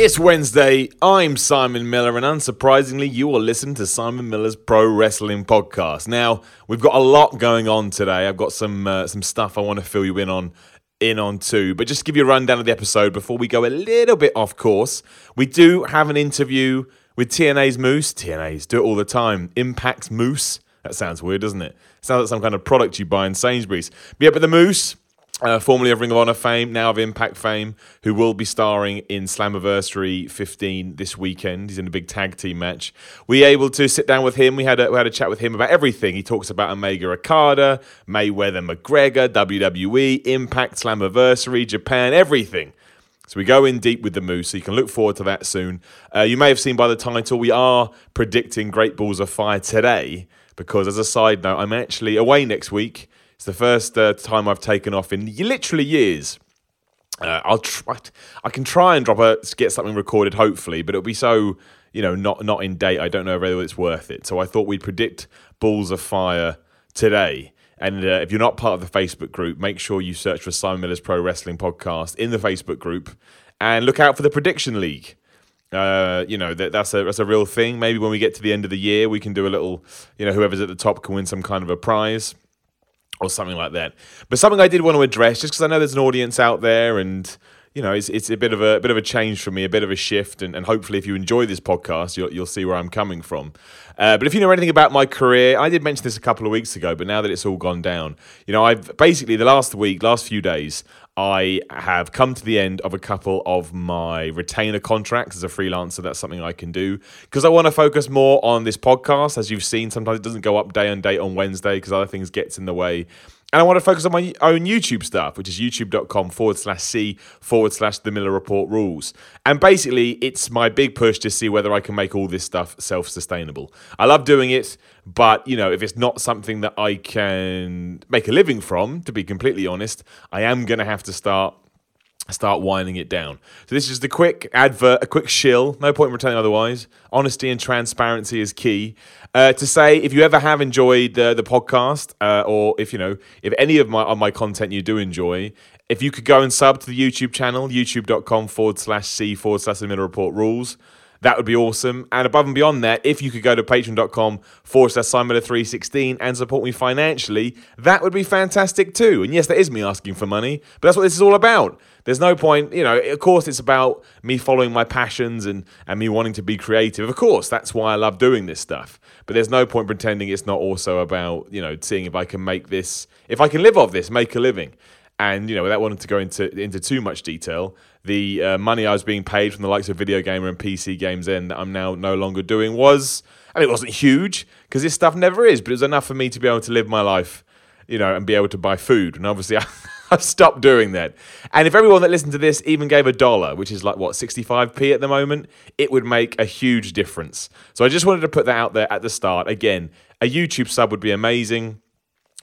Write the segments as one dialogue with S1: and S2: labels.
S1: It's Wednesday. I'm Simon Miller, and unsurprisingly, you will listen to Simon Miller's Pro Wrestling Podcast. Now, we've got a lot going on today. I've got some uh, some stuff I want to fill you in on in on too. But just to give you a rundown of the episode before we go a little bit off course, we do have an interview with TNA's Moose. TNA's do it all the time. Impact's Moose. That sounds weird, doesn't it? Sounds like some kind of product you buy in Sainsbury's. But yeah, but the Moose uh, formerly of Ring of Honor fame, now of Impact fame, who will be starring in Slammiversary 15 this weekend. He's in a big tag team match. We able to sit down with him. We had a, we had a chat with him about everything. He talks about Omega Okada, Mayweather McGregor, WWE, Impact, Slammiversary, Japan, everything. So we go in deep with the Moose, so you can look forward to that soon. Uh, you may have seen by the title, we are predicting Great Balls of Fire today, because as a side note, I'm actually away next week it's the first uh, time I've taken off in literally years. Uh, I'll try. I can try and drop a get something recorded, hopefully, but it'll be so you know not not in date. I don't know whether it's worth it. So I thought we'd predict balls of fire today. And uh, if you're not part of the Facebook group, make sure you search for Simon Miller's Pro Wrestling Podcast in the Facebook group, and look out for the prediction league. Uh, you know that that's a that's a real thing. Maybe when we get to the end of the year, we can do a little. You know, whoever's at the top can win some kind of a prize or something like that. But something I did want to address, just because I know there's an audience out there, and you know, it's it's a bit of a, a bit of a change for me, a bit of a shift, and, and hopefully, if you enjoy this podcast, you'll you'll see where I'm coming from. Uh, but if you know anything about my career, I did mention this a couple of weeks ago, but now that it's all gone down, you know, I've basically the last week, last few days, I have come to the end of a couple of my retainer contracts as a freelancer. That's something I can do because I want to focus more on this podcast. As you've seen, sometimes it doesn't go up day on day on Wednesday because other things gets in the way. And I want to focus on my own YouTube stuff, which is youtube.com forward slash C forward slash the Miller Report rules. And basically, it's my big push to see whether I can make all this stuff self sustainable. I love doing it, but you know, if it's not something that I can make a living from, to be completely honest, I am going to have to start start winding it down. So this is the quick advert, a quick shill. No point in pretending otherwise. Honesty and transparency is key. Uh, to say if you ever have enjoyed the the podcast, uh, or if you know if any of my of my content you do enjoy, if you could go and sub to the YouTube channel, youtube.com forward slash c forward slash the report rules. That would be awesome. And above and beyond that, if you could go to patreon.com forward slash Simon316 and support me financially, that would be fantastic too. And yes, that is me asking for money, but that's what this is all about. There's no point, you know, of course, it's about me following my passions and, and me wanting to be creative. Of course, that's why I love doing this stuff. But there's no point pretending it's not also about, you know, seeing if I can make this, if I can live off this, make a living. And you know, without wanting to go into into too much detail, the uh, money I was being paid from the likes of Video Gamer and PC Games N that I'm now no longer doing was, and it wasn't huge because this stuff never is, but it was enough for me to be able to live my life, you know, and be able to buy food. And obviously, I, I've stopped doing that. And if everyone that listened to this even gave a dollar, which is like what 65p at the moment, it would make a huge difference. So I just wanted to put that out there at the start. Again, a YouTube sub would be amazing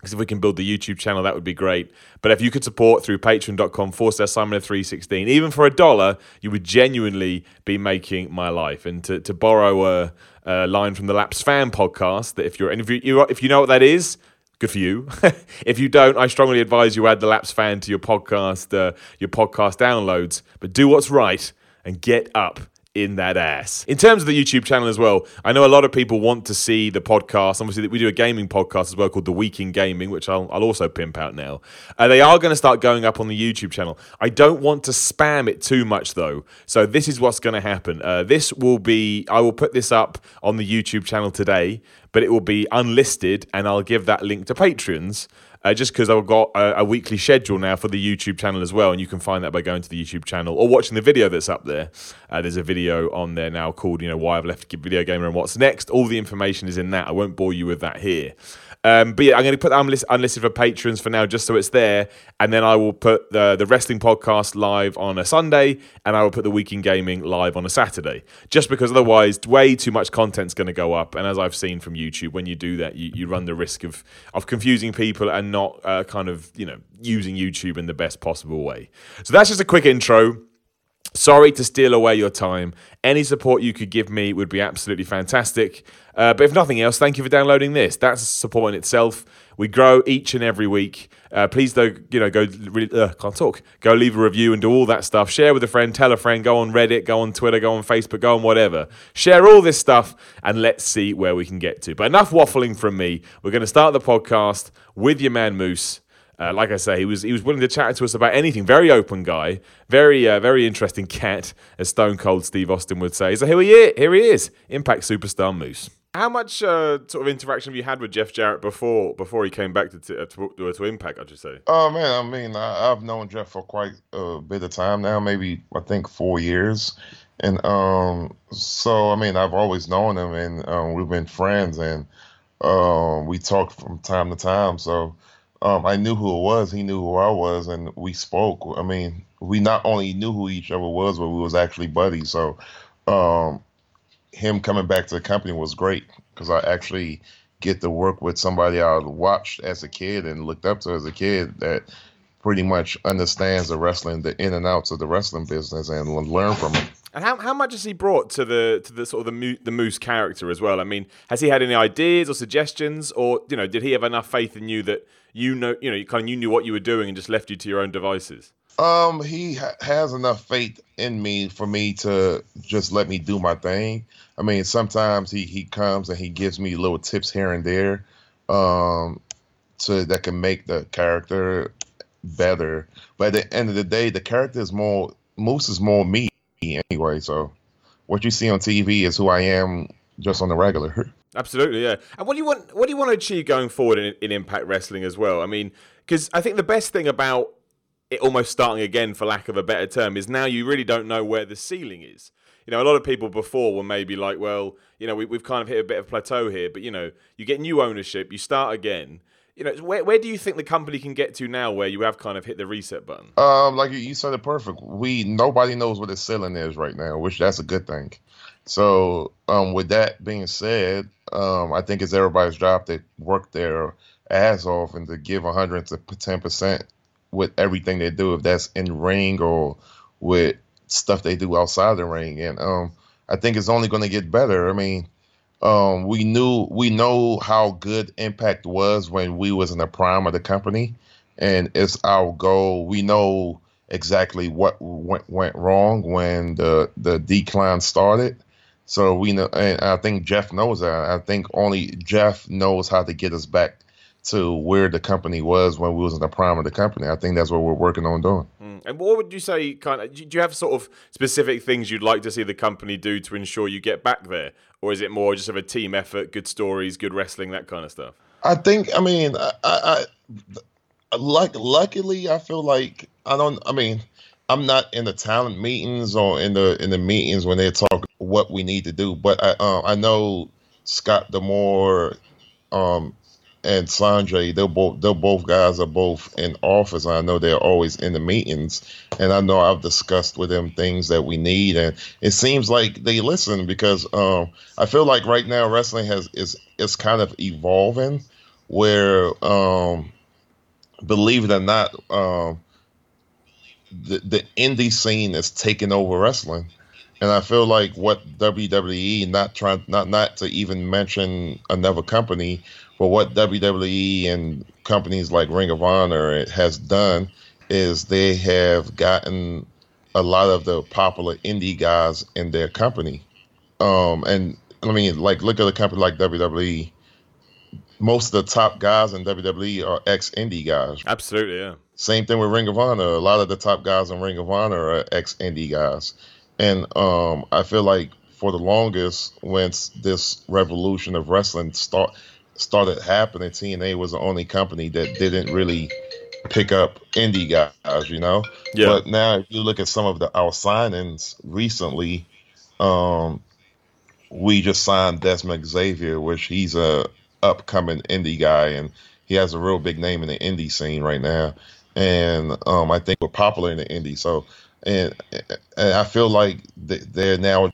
S1: because if we can build the YouTube channel, that would be great. But if you could support through patreon.com forward slash Simon 316, even for a dollar, you would genuinely be making my life. And to, to borrow a, a line from the Lapsed Fan podcast, that if you're, if you, if you know what that is, good for you. if you don't, I strongly advise you add the Lapsed Fan to your podcast, uh, your podcast downloads. But do what's right and get up in that ass. In terms of the YouTube channel as well, I know a lot of people want to see the podcast. Obviously, we do a gaming podcast as well called The Week in Gaming, which I'll, I'll also pimp out now. Uh, they are going to start going up on the YouTube channel. I don't want to spam it too much though. So this is what's going to happen. Uh, this will be, I will put this up on the YouTube channel today, but it will be unlisted and I'll give that link to Patreons. Uh, just because I've got a, a, weekly schedule now for the YouTube channel as well, and you can find that by going to the YouTube channel or watching the video that's up there. Uh, there's a video on there now called, you know, why I've left Video Gamer and what's next. All the information is in that. I won't bore you with that here. Um, but yeah, I'm going to put that unlisted, unlisted for patrons for now, just so it's there. And then I will put the the wrestling podcast live on a Sunday, and I will put the Week in Gaming live on a Saturday. Just because otherwise, way too much content's going to go up. And as I've seen from YouTube, when you do that, you, you run the risk of of confusing people and not uh, kind of you know using YouTube in the best possible way. So that's just a quick intro. Sorry to steal away your time. Any support you could give me would be absolutely fantastic. Uh, but if nothing else, thank you for downloading this. That's support in itself. We grow each and every week. Uh, please, though, you know, go. Uh, can't talk. Go leave a review and do all that stuff. Share with a friend. Tell a friend. Go on Reddit. Go on Twitter. Go on Facebook. Go on whatever. Share all this stuff, and let's see where we can get to. But enough waffling from me. We're going to start the podcast with your man Moose. Uh, like I say, he was he was willing to chat to us about anything. Very open guy, very uh, very interesting cat, as Stone Cold Steve Austin would say. So here he is, here he is, Impact superstar Moose. How much uh, sort of interaction have you had with Jeff Jarrett before before he came back to to, to, to Impact? I'd just say.
S2: Oh man, I mean, I, have known Jeff for quite a bit of time now, maybe I think four years, and um, so I mean, I've always known him, and um, we've been friends, and um, we talk from time to time. So um, I knew who it was. He knew who I was, and we spoke. I mean, we not only knew who each other was, but we was actually buddies. So, um, him coming back to the company was great because I actually get to work with somebody I watched as a kid and looked up to as a kid that pretty much understands the wrestling, the in and outs of the wrestling business, and learn from him.
S1: And how, how much has he brought to the to the sort of the the Moose character as well? I mean, has he had any ideas or suggestions, or you know, did he have enough faith in you that you know, you know, you kind of you knew what you were doing and just left you to your own devices?
S2: Um, he ha- has enough faith in me for me to just let me do my thing. I mean, sometimes he he comes and he gives me little tips here and there, um, so that can make the character better. But at the end of the day, the character is more Moose is more me anyway. So what you see on TV is who I am just on the regular.
S1: Absolutely, yeah. And what do you want? What do you want to achieve going forward in, in Impact Wrestling as well? I mean, because I think the best thing about it almost starting again, for lack of a better term, is now you really don't know where the ceiling is. You know, a lot of people before were maybe like, well, you know, we, we've kind of hit a bit of plateau here, but you know, you get new ownership, you start again. You know, where, where do you think the company can get to now, where you have kind of hit the reset button?
S2: Um, like you said it perfect. We nobody knows what the ceiling is right now, which that's a good thing. So, um, with that being said, um, I think it's everybody's job to work their ass off and to give 110 percent with everything they do, if that's in ring or with stuff they do outside the ring. And um, I think it's only going to get better. I mean, um, we knew we know how good Impact was when we was in the prime of the company, and it's our goal. We know exactly what went went wrong when the the decline started so we know, and I think Jeff knows that. I think only Jeff knows how to get us back to where the company was when we was in the prime of the company. I think that's what we're working on doing.
S1: Mm. And what would you say? Kind of, do you have sort of specific things you'd like to see the company do to ensure you get back there, or is it more just of a team effort, good stories, good wrestling, that kind of stuff?
S2: I think. I mean, I, I, I like. Luckily, I feel like I don't. I mean. I'm not in the talent meetings or in the in the meetings when they talk what we need to do. But I uh, I know Scott D'Amore um, and Sanjay, they're both they're both guys are both in office. I know they're always in the meetings, and I know I've discussed with them things that we need, and it seems like they listen because um, I feel like right now wrestling has is is kind of evolving, where um, believe it or not, um, the the indie scene is taking over wrestling and I feel like what WWE not trying not not to even mention another company, but what WWE and companies like Ring of Honor has done is they have gotten a lot of the popular indie guys in their company. Um, and I mean, like look at a company like WWE. Most of the top guys in WWE are ex indie guys.
S1: Absolutely, yeah.
S2: Same thing with Ring of Honor. A lot of the top guys in Ring of Honor are ex indie guys. And um, I feel like for the longest, once this revolution of wrestling start started happening, TNA was the only company that didn't really pick up indie guys, you know.
S1: Yeah.
S2: But now, if you look at some of the our signings recently, um, we just signed Desmond Xavier, which he's a upcoming indie guy, and he has a real big name in the indie scene right now. And um, I think we're popular in the indie. So, and, and I feel like they're now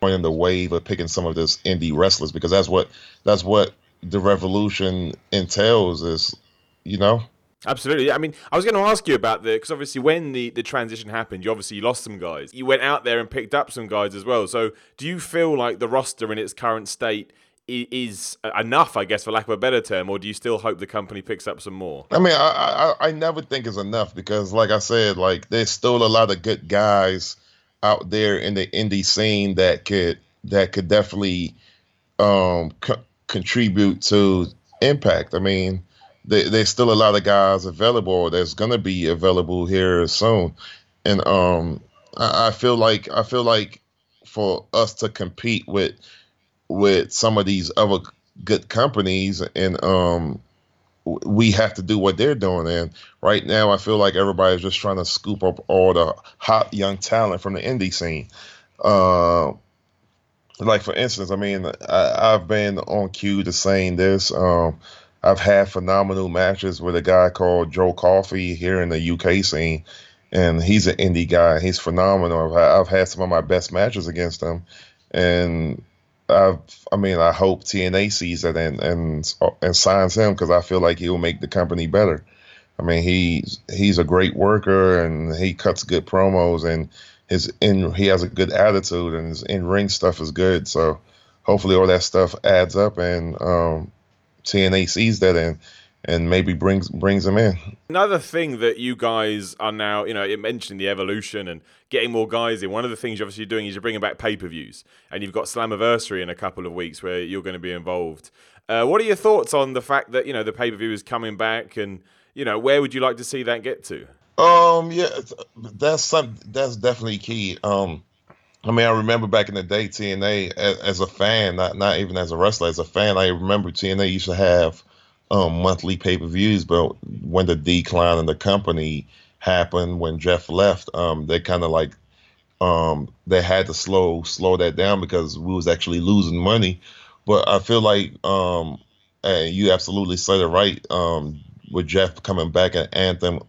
S2: joining the wave of picking some of this indie wrestlers because that's what that's what the revolution entails. Is you know
S1: Absolutely. I mean, I was going to ask you about the because obviously when the the transition happened, you obviously lost some guys. You went out there and picked up some guys as well. So, do you feel like the roster in its current state is enough, I guess, for lack of a better term, or do you still hope the company picks up some more?
S2: I mean, I I, I never think it's enough because, like I said, like there's still a lot of good guys out there in the indie scene that could that could definitely um co- contribute to impact. I mean there's still a lot of guys available that's to be available here soon and um I, I, feel like i feel like for us to compete with with some of these other good companies and um we have to do what they're doing and right now i feel like everybody's just trying to scoop up all the hot young talent from the indie scene uh like for instance i mean I, i've been on cue to saying this um I've had phenomenal matches with a guy called Joe Coffey here in the UK scene, and he's an indie guy. He's phenomenal. I've, I've had some of my best matches against him, and I've, I mean, I hope TNA sees it and and and signs him because I feel like he'll make the company better. I mean, he's he's a great worker and he cuts good promos and his in he has a good attitude and his in ring stuff is good. So hopefully all that stuff adds up and um, TNA sees that and and maybe brings brings them in.
S1: Another thing that you guys are now, you know, it mentioned the evolution and getting more guys in. One of the things you're obviously doing is you're bringing back pay per views, and you've got Slammiversary in a couple of weeks where you're going to be involved. Uh, what are your thoughts on the fact that you know the pay per view is coming back, and you know where would you like to see that get to?
S2: Um, yeah, that's some that's definitely key. Um, I mean, I remember back in the day, TNA as, as, a fan, not not even as a wrestler, as a fan, I remember TNA used to have um, monthly pay per views, but when the decline in the company happened, when Jeff left, um, they kind of like um, they had to slow slow that down because we was actually losing money. But I feel like um, and you absolutely said it right. Um, with Jeff coming back at Anthem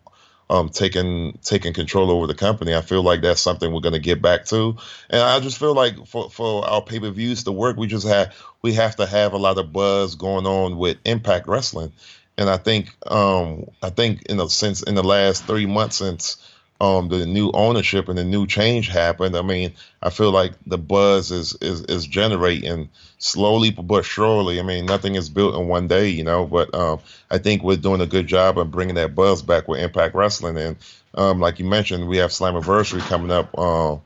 S2: um, taking taking control over the company. I feel like that's something we're going to get back to, and I just feel like for, for our pay per views to work, we just have we have to have a lot of buzz going on with Impact Wrestling, and I think um, I think in a sense in the last three months since um, the new ownership and the new change happened, I mean, I feel like the buzz is is is generating slowly but surely. I mean, nothing is built in one day, you know. But um, I think we're doing a good job of bringing that buzz back with Impact Wrestling, and um, like you mentioned, we have Slammiversary coming up. Uh,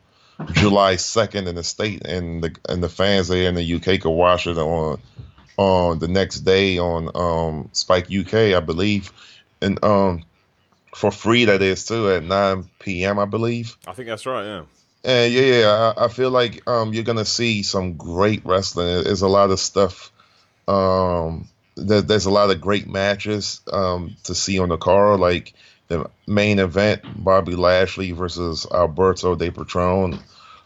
S2: July second in the state, and the and the fans there in the UK can watch it on on the next day on um, Spike UK, I believe, and um, for free. That is too at 9 p.m. I believe.
S1: I think that's right. Yeah.
S2: And yeah, yeah, I, I feel like um, you're gonna see some great wrestling. There's a lot of stuff. Um, there, there's a lot of great matches um, to see on the card, like the main event: Bobby Lashley versus Alberto El Patron.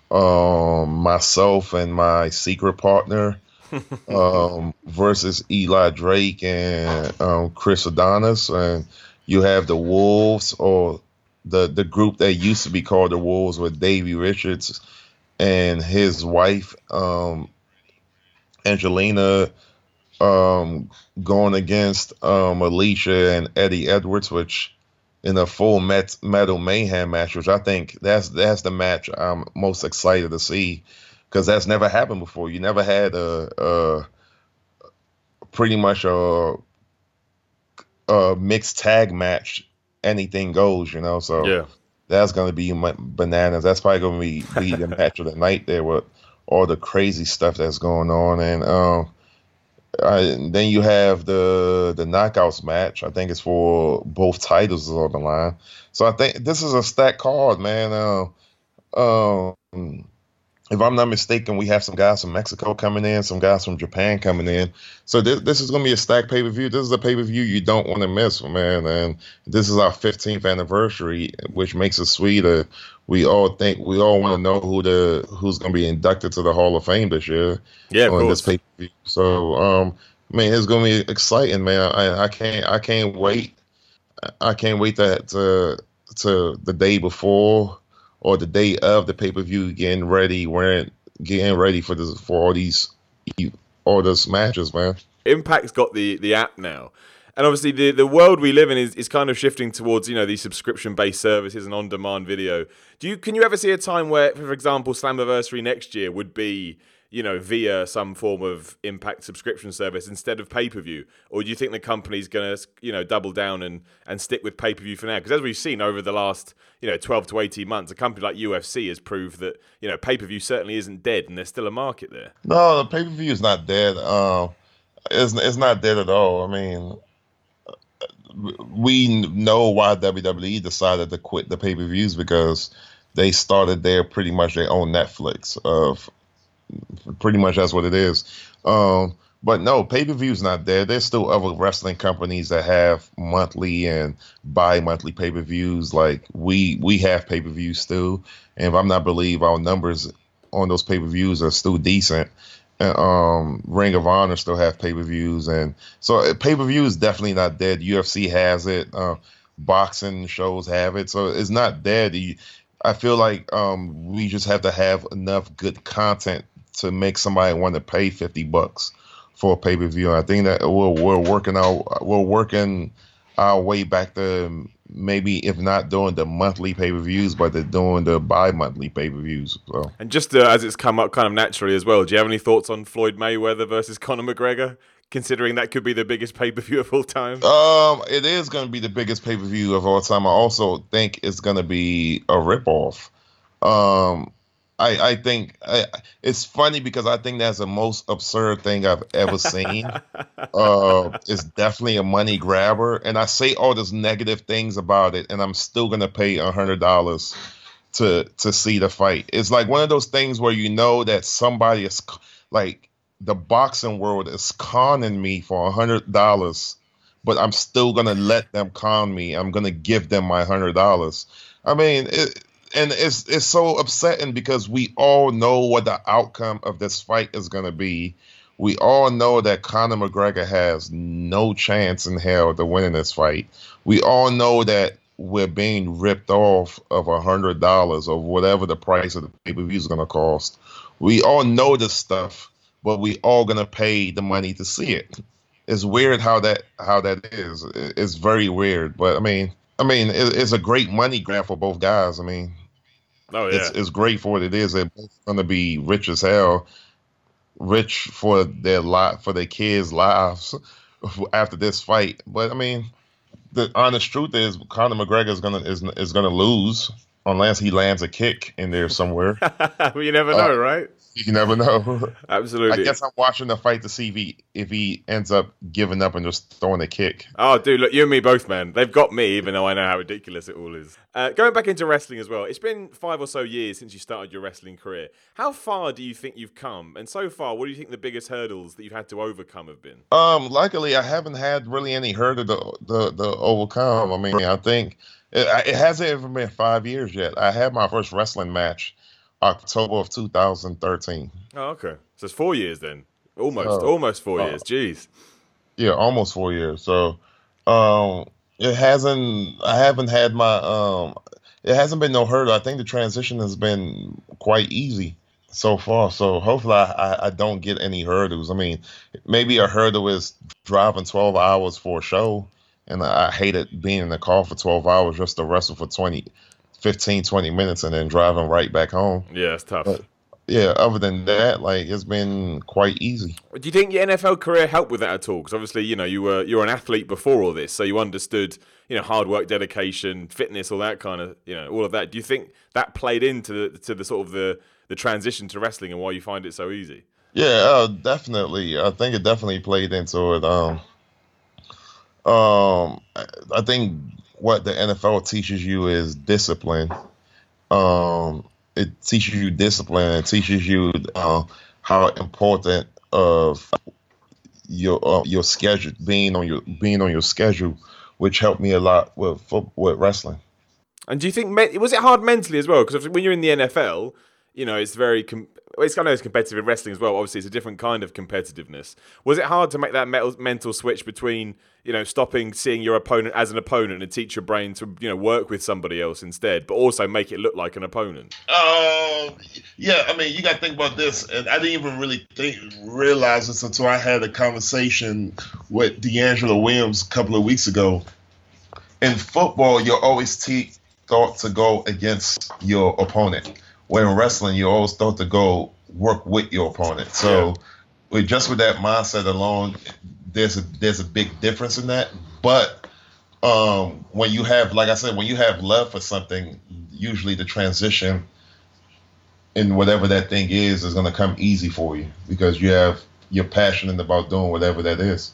S2: Um, myself and my secret partner um, versus Eli Drake and um, Chris Adonis, and you have the Wolves or the the group that used to be called the Wolves with Davey Richards and his wife um, Angelina um, going against um, Alisha and Eddie Edwards, which in a full met, metal mayhem match, which I think that's that's the match I'm most excited to see because that's never happened before. You never had a, a pretty much a a mixed tag match, anything goes, you know. So
S1: yeah,
S2: that's gonna be bananas. That's probably gonna be, be the match of the night there with all the crazy stuff that's going on, and um, I, then you have the the knockouts match. I think it's for both titles on the line. So I think this is a stacked card, man. Uh, um, if I'm not mistaken, we have some guys from Mexico coming in, some guys from Japan coming in. So this, this is going to be a stacked pay per view. This is a pay per view you don't want to miss, man. And this is our 15th anniversary, which makes it sweeter. We all think we all want to know who the who's going to be inducted to the Hall of Fame this year.
S1: Yeah,
S2: on this pay per view. So, um, man, it's going to be exciting, man. I, I can't I can't wait. I can't wait that to to the day before or the day of the pay per view, getting ready, wearing, getting ready for this for all these all those matches, man.
S1: Impact's got the the app now. And obviously, the, the world we live in is, is kind of shifting towards you know these subscription based services and on demand video. Do you can you ever see a time where, for example, Slammiversary next year would be you know, via some form of impact subscription service instead of pay per view? Or do you think the company's going to, you know, double down and, and stick with pay per view for now? Because as we've seen over the last, you know, 12 to 18 months, a company like UFC has proved that, you know, pay per view certainly isn't dead and there's still a market there.
S2: No, the pay per view is not dead. Uh, it's, it's not dead at all. I mean, we know why WWE decided to quit the pay per views because they started their pretty much their own Netflix of pretty much that's what it is. Um, but no, pay per view's not there. There's still other wrestling companies that have monthly and bi-monthly pay per views. Like we we have pay per views still, and if I'm not believe our numbers on those pay per views are still decent. Um, Ring of Honor still have pay per views, and so uh, pay per view is definitely not dead. UFC has it. Uh, boxing shows have it, so it's not dead. I feel like um, we just have to have enough good content to make somebody want to pay 50 bucks for a pay per view. And I think that we're, we're working out, we're working our way back to maybe if not doing the monthly pay per views, but they're doing the bi monthly pay per views. So.
S1: And just uh, as it's come up kind of naturally as well, do you have any thoughts on Floyd Mayweather versus Conor McGregor? Considering that could be the biggest pay per view of all time.
S2: Um, it is going to be the biggest pay per view of all time. I also think it's going to be a ripoff. Um, I, I think I, it's funny because I think that's the most absurd thing I've ever seen. uh, it's definitely a money grabber, and I say all these negative things about it, and I'm still gonna pay a hundred dollars to to see the fight. It's like one of those things where you know that somebody is like the boxing world is conning me for a hundred dollars, but I'm still gonna let them con me. I'm gonna give them my hundred dollars. I mean. It, and it's it's so upsetting because we all know what the outcome of this fight is going to be. We all know that Conor McGregor has no chance in hell to win in this fight. We all know that we're being ripped off of a hundred dollars or whatever the price of the pay per view is going to cost. We all know this stuff, but we all going to pay the money to see it. It's weird how that how that is. It's very weird, but I mean, I mean, it's a great money grab for both guys. I mean,
S1: Oh yeah,
S2: it's, it's great for what it is. They're both going to be rich as hell, rich for their lot for their kids' lives after this fight. But I mean, the honest truth is, Conor McGregor is gonna is is gonna lose unless he lands a kick in there somewhere.
S1: well, you never know, uh, right?
S2: You never know.
S1: Absolutely.
S2: I guess I'm watching the fight to see if he if he ends up giving up and just throwing a kick.
S1: Oh, dude, look, you and me both, man. They've got me, even though I know how ridiculous it all is. Uh, going back into wrestling as well, it's been five or so years since you started your wrestling career. How far do you think you've come? And so far, what do you think the biggest hurdles that you've had to overcome have been?
S2: Um, luckily, I haven't had really any hurdle to, the the overcome. I mean, I think it, it hasn't even been five years yet. I had my first wrestling match October of 2013. Oh,
S1: okay. So it's four years then. Almost, uh, almost four uh, years. Jeez.
S2: Yeah, almost four years. So, um, it hasn't. I haven't had my. Um, it hasn't been no hurdle. I think the transition has been quite easy so far. So hopefully, I, I don't get any hurdles. I mean, maybe a hurdle is driving 12 hours for a show, and I hated being in the car for 12 hours just to wrestle for 20 15, 20 minutes and then driving right back home.
S1: Yeah, it's tough.
S2: But, yeah, other than that, like it's been quite easy.
S1: Do you think your NFL career helped with that at all? Because obviously, you know, you were you were an athlete before all this, so you understood, you know, hard work, dedication, fitness, all that kind of, you know, all of that. Do you think that played into the to the sort of the the transition to wrestling and why you find it so easy?
S2: Yeah, uh, definitely. I think it definitely played into it. Um, um, I think what the NFL teaches you is discipline. Um, it, teaches you discipline. It teaches you uh, how important of your uh, your schedule being on your being on your schedule, which helped me a lot with with wrestling.
S1: And do you think was it hard mentally as well? Because when you're in the NFL, you know it's very it's kind of as competitive in wrestling as well. Obviously, it's a different kind of competitiveness. Was it hard to make that mental switch between you know stopping seeing your opponent as an opponent and teach your brain to you know work with somebody else instead, but also make it look like an opponent?
S2: Uh, yeah. I mean, you got to think about this, and I didn't even really think realize this until I had a conversation with DeAngelo Williams a couple of weeks ago. In football, you're always te- thought to go against your opponent when wrestling, you always thought to go work with your opponent. So, yeah. with just with that mindset alone, there's a there's a big difference in that. But um, when you have, like I said, when you have love for something, usually the transition in whatever that thing is is going to come easy for you because you have you're passionate about doing whatever that is.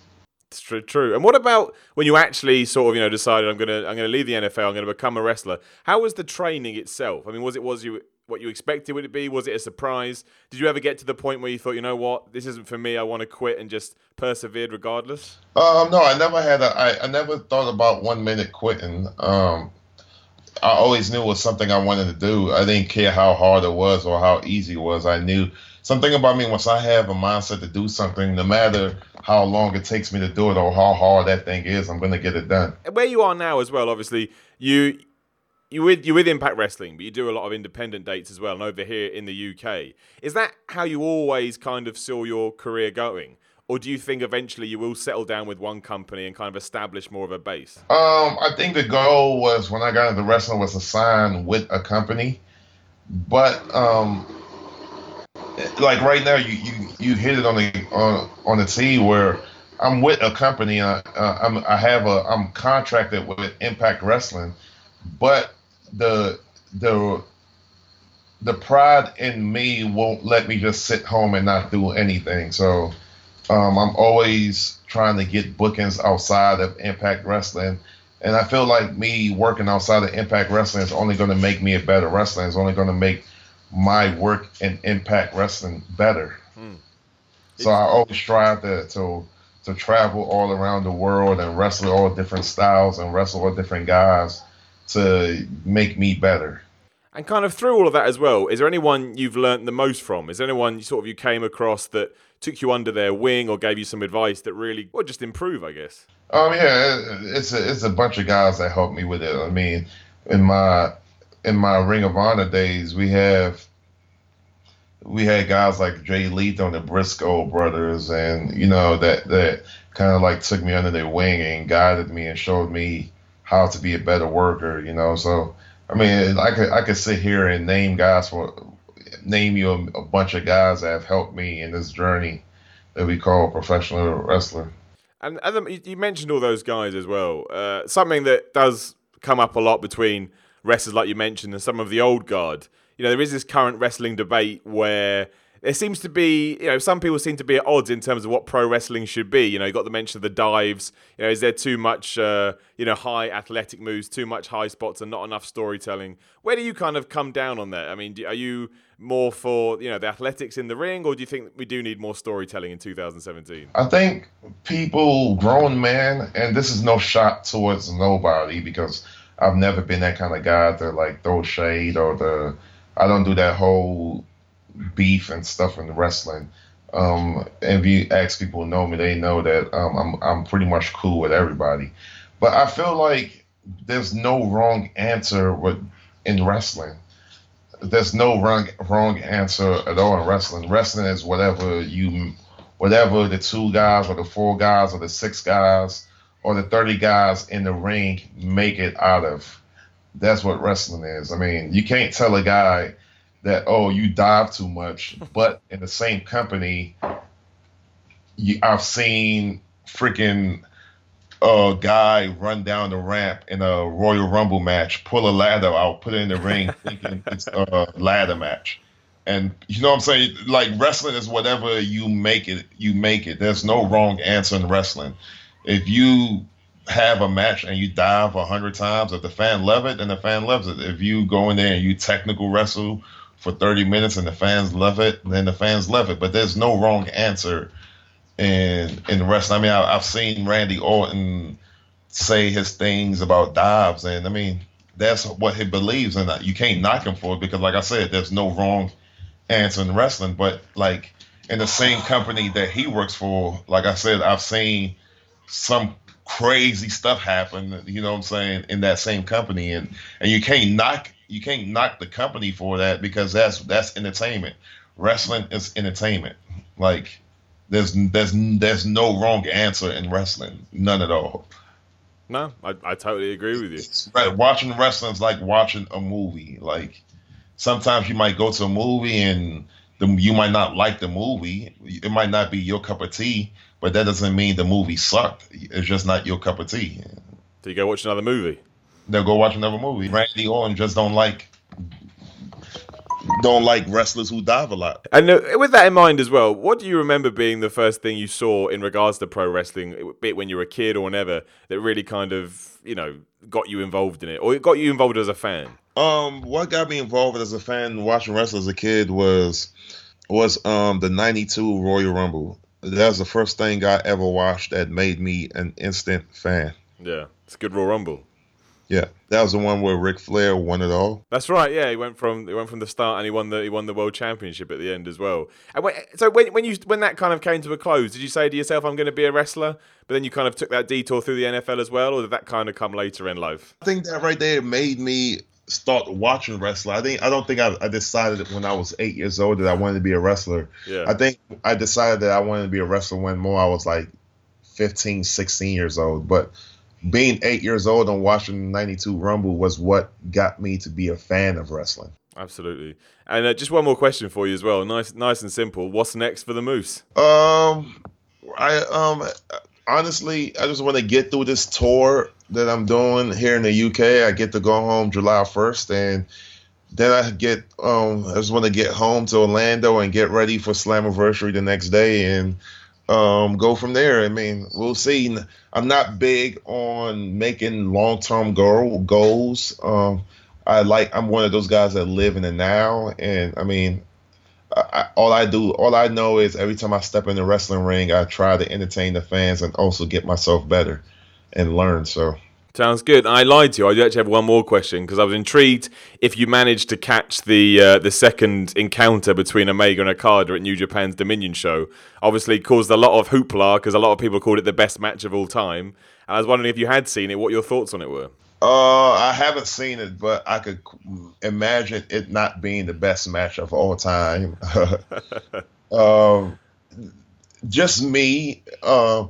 S1: It's true, true. And what about when you actually sort of, you know, decided I'm gonna I'm gonna leave the NFL, I'm gonna become a wrestler? How was the training itself? I mean, was it was you what you expected would it be? Was it a surprise? Did you ever get to the point where you thought, you know what, this isn't for me. I want to quit and just persevered regardless?
S2: Um, no, I never had. A, I, I never thought about one minute quitting. Um, I always knew it was something I wanted to do. I didn't care how hard it was or how easy it was. I knew something about me. Once I have a mindset to do something, no matter how long it takes me to do it or how hard that thing is, I'm going to get it done.
S1: Where you are now, as well, obviously, you you with you with Impact Wrestling, but you do a lot of independent dates as well, and over here in the UK. Is that how you always kind of saw your career going? Or do you think eventually you will settle down with one company and kind of establish more of a base?
S2: Um, I think the goal was when I got into wrestling was to sign with a company. But um like right now you, you, you hit it on the on on the tee where I'm with a company. Uh, uh, I'm I have a I'm contracted with Impact Wrestling, but the the the pride in me won't let me just sit home and not do anything. So um, I'm always trying to get bookings outside of Impact Wrestling. And I feel like me working outside of Impact Wrestling is only going to make me a better wrestler. It's only going to make my work in Impact Wrestling better. Hmm. So I always strive to, to to travel all around the world and wrestle all different styles and wrestle all different guys to make me better.
S1: And kind of through all of that as well, is there anyone you've learned the most from? Is there anyone you sort of you came across that took you under their wing or gave you some advice that really, well, just improve, I guess?
S2: Um, yeah, it's a, it's a bunch of guys that helped me with it. I mean, in my in my Ring of Honor days, we have we had guys like Jay Lethal and the Briscoe brothers, and you know that that kind of like took me under their wing and guided me and showed me how to be a better worker, you know. So I mean, I could I could sit here and name guys for name you a, a bunch of guys that have helped me in this journey that we call professional wrestler.
S1: And you mentioned all those guys as well. Uh, something that does come up a lot between wrestlers, like you mentioned, and some of the old guard. You know, there is this current wrestling debate where there seems to be, you know, some people seem to be at odds in terms of what pro wrestling should be. You know, you got the mention of the dives. You know, is there too much, uh, you know, high athletic moves, too much high spots, and not enough storytelling? Where do you kind of come down on that? I mean, are you more for you know the athletics in the ring, or do you think we do need more storytelling in 2017?
S2: I think people, grown men, and this is no shot towards nobody because I've never been that kind of guy to like throw shade or the. I don't do that whole beef and stuff in wrestling. Um, if you ask people who know me, they know that um, I'm I'm pretty much cool with everybody. But I feel like there's no wrong answer with in wrestling. There's no wrong wrong answer at all in wrestling. Wrestling is whatever you whatever the two guys or the four guys or the six guys or the 30 guys in the ring make it out of. That's what wrestling is. I mean, you can't tell a guy that oh you dive too much, but in the same company, you, I've seen freaking a guy run down the ramp in a Royal Rumble match, pull a ladder out, put it in the ring, thinking it's a ladder match. And you know what I'm saying? Like wrestling is whatever you make it, you make it. There's no wrong answer in wrestling. If you have a match and you dive a hundred times, if the fan love it, then the fan loves it. If you go in there and you technical wrestle for 30 minutes and the fans love it, then the fans love it. But there's no wrong answer in in wrestling. I mean, I, have seen Randy Orton say his things about dives, and I mean, that's what he believes, and you can't knock him for it because, like I said, there's no wrong answer in wrestling. But like in the same company that he works for, like I said, I've seen some crazy stuff happen. You know what I'm saying in that same company, and and you can't knock you can't knock the company for that because that's that's entertainment. Wrestling is entertainment. Like there's there's there's no wrong answer in wrestling, none at all.
S1: No, I, I totally agree with you.
S2: Right, watching wrestling is like watching a movie. Like sometimes you might go to a movie and the, you might not like the movie. It might not be your cup of tea, but that doesn't mean the movie sucked. It's just not your cup of tea.
S1: So you go watch another movie.
S2: They'll go watch another movie. Randy Orton just don't like don't like wrestlers who dive a lot.
S1: And uh, with that in mind as well, what do you remember being the first thing you saw in regards to pro wrestling, be it when you were a kid or whenever, that really kind of you know got you involved in it, or it got you involved as a fan?
S2: Um, what got me involved as a fan watching wrestling as a kid was was um the '92 Royal Rumble. That was the first thing I ever watched that made me an instant fan.
S1: Yeah, it's a good Royal Rumble.
S2: Yeah, that was the one where Ric Flair won it all.
S1: That's right. Yeah, he went from he went from the start and he won the he won the world championship at the end as well. And when, so when when you when that kind of came to a close, did you say to yourself, "I'm going to be a wrestler"? But then you kind of took that detour through the NFL as well, or did that kind of come later in life?
S2: I think that right there made me start watching wrestling. I think I don't think I, I decided when I was eight years old that I wanted to be a wrestler.
S1: Yeah.
S2: I think I decided that I wanted to be a wrestler when more I was like 15, 16 years old. But being eight years old and watching 92 Rumble was what got me to be a fan of wrestling.
S1: Absolutely. And uh, just one more question for you as well. Nice, nice and simple. What's next for the Moose?
S2: Um, I um honestly, I just want to get through this tour that I'm doing here in the UK. I get to go home July 1st, and then I get um I just want to get home to Orlando and get ready for Slammiversary the next day, and um, go from there. I mean, we'll see. I'm not big on making long term goal goals. Um, I like I'm one of those guys that live in the now, and I mean, I, all I do, all I know is every time I step in the wrestling ring, I try to entertain the fans and also get myself better and learn. So
S1: Sounds good. I lied to you. I do actually have one more question because I was intrigued if you managed to catch the uh, the second encounter between Omega and Okada at New Japan's Dominion show. Obviously, caused a lot of hoopla because a lot of people called it the best match of all time. And I was wondering if you had seen it, what your thoughts on it were.
S2: Uh, I haven't seen it, but I could imagine it not being the best match of all time. um, just me. Uh,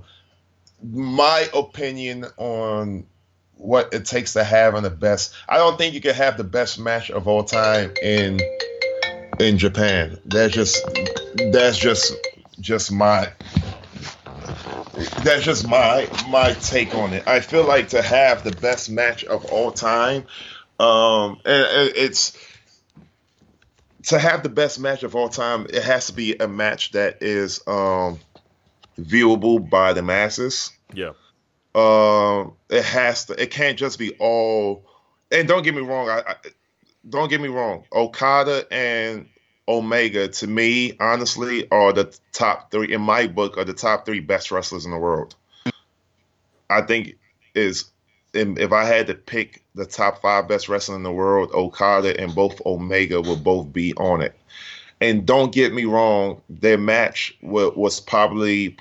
S2: my opinion on what it takes to have on the best. I don't think you can have the best match of all time in in Japan. That's just that's just just my that's just my my take on it. I feel like to have the best match of all time, um, and, it's to have the best match of all time. It has to be a match that is um, viewable by the masses.
S1: Yeah.
S2: Um, it has to. It can't just be all. And don't get me wrong. I, I don't get me wrong. Okada and Omega, to me, honestly, are the top three in my book. Are the top three best wrestlers in the world. I think is if I had to pick the top five best wrestlers in the world, Okada and both Omega will both be on it. And don't get me wrong, their match was probably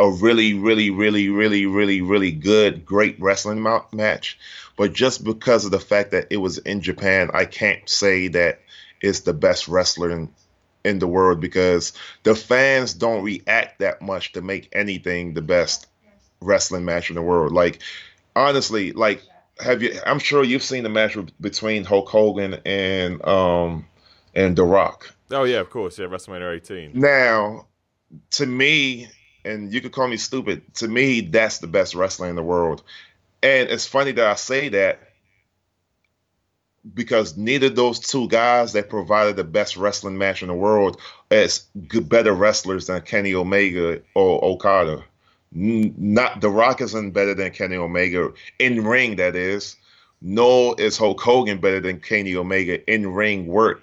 S2: a really, really, really, really, really, really good, great wrestling match. But just because of the fact that it was in Japan, I can't say that it's the best wrestler in, in the world because the fans don't react that much to make anything the best wrestling match in the world. Like, honestly, like, have you? I'm sure you've seen the match between Hulk Hogan and um and The Rock.
S1: Oh yeah, of course, yeah, WrestleMania 18.
S2: Now, to me, and you could call me stupid. To me, that's the best wrestler in the world. And it's funny that I say that because neither those two guys that provided the best wrestling match in the world as good, better wrestlers than Kenny Omega or Okada. Not The Rock isn't better than Kenny Omega in ring. That is, nor is Hulk Hogan better than Kenny Omega in ring work.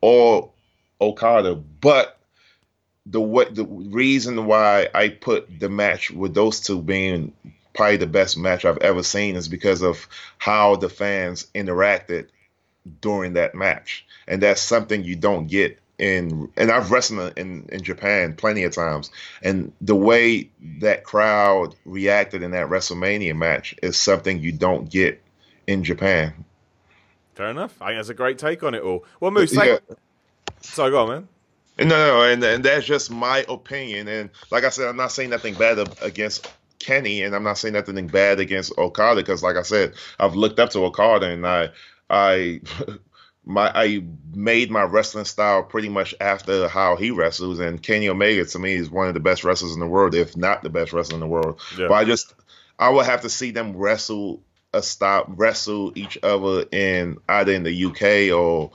S2: or Okada. But the way, the reason why I put the match with those two being probably the best match I've ever seen is because of how the fans interacted during that match, and that's something you don't get in. And I've wrestled in in Japan plenty of times, and the way that crowd reacted in that WrestleMania match is something you don't get in Japan.
S1: Fair enough. I think that's a great take on it all. Well, Moose, yeah. sorry, go on, man.
S2: No, no, and and that's just my opinion. And like I said, I'm not saying nothing bad against Kenny, and I'm not saying nothing bad against Okada because, like I said, I've looked up to Okada, and I, I, my, I made my wrestling style pretty much after how he wrestles. And Kenny Omega to me is one of the best wrestlers in the world, if not the best wrestler in the world. Yeah. But I just, I would have to see them wrestle a stop, wrestle each other in either in the UK or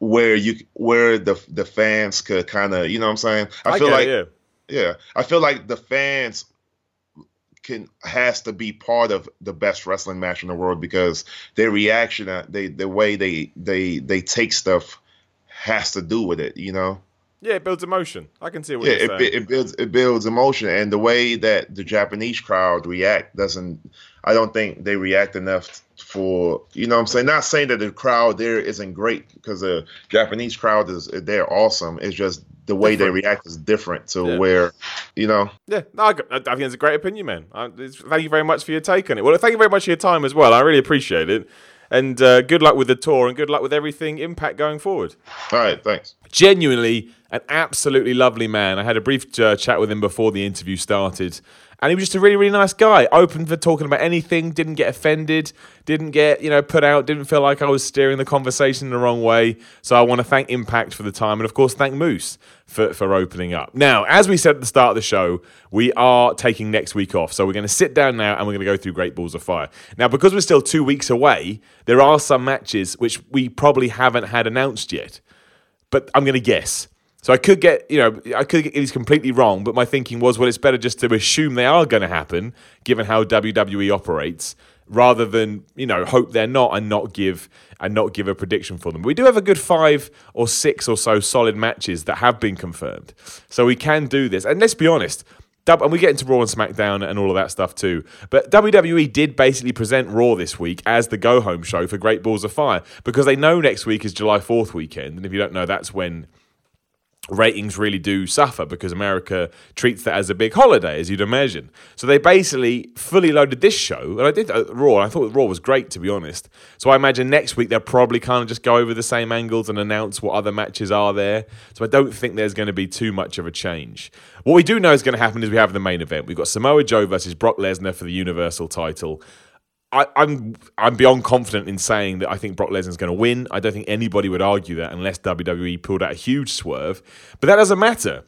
S2: where you where the the fans could kind of you know what I'm saying. I, I feel like it, yeah. yeah, I feel like the fans can has to be part of the best wrestling match in the world because their reaction, uh, they the way they they they take stuff has to do with it. You know.
S1: Yeah, it builds emotion. I can see what yeah, you're
S2: saying. It, it builds it builds emotion, and the way that the Japanese crowd react doesn't. I don't think they react enough for you know. I'm saying not saying that the crowd there isn't great because the Japanese crowd is they're awesome. It's just the way different. they react is different to yeah. where you know.
S1: Yeah, no, I, I, think it's a great opinion, man. I, thank you very much for your take on it. Well, thank you very much for your time as well. I really appreciate it. And uh, good luck with the tour and good luck with everything Impact going forward.
S2: All right, thanks.
S1: Genuinely an absolutely lovely man. I had a brief uh, chat with him before the interview started. And he was just a really, really nice guy, open for talking about anything, didn't get offended, didn't get, you know, put out, didn't feel like I was steering the conversation in the wrong way. So I want to thank Impact for the time and, of course, thank Moose for, for opening up. Now, as we said at the start of the show, we are taking next week off. So we're going to sit down now and we're going to go through Great Balls of Fire. Now, because we're still two weeks away, there are some matches which we probably haven't had announced yet. But I'm going to guess. So I could get, you know, I could get these completely wrong, but my thinking was, well, it's better just to assume they are going to happen, given how WWE operates, rather than you know hope they're not and not give and not give a prediction for them. We do have a good five or six or so solid matches that have been confirmed, so we can do this. And let's be honest. And we get into Raw and SmackDown and all of that stuff too. But WWE did basically present Raw this week as the go home show for Great Balls of Fire because they know next week is July 4th weekend. And if you don't know, that's when ratings really do suffer because America treats that as a big holiday, as you'd imagine. So they basically fully loaded this show, and I did uh, Raw. I thought Raw was great, to be honest. So I imagine next week they'll probably kind of just go over the same angles and announce what other matches are there. So I don't think there's going to be too much of a change. What we do know is going to happen is we have the main event. We've got Samoa Joe versus Brock Lesnar for the Universal title. I, am I'm, I'm beyond confident in saying that I think Brock Lesnar's going to win. I don't think anybody would argue that unless WWE pulled out a huge swerve. But that doesn't matter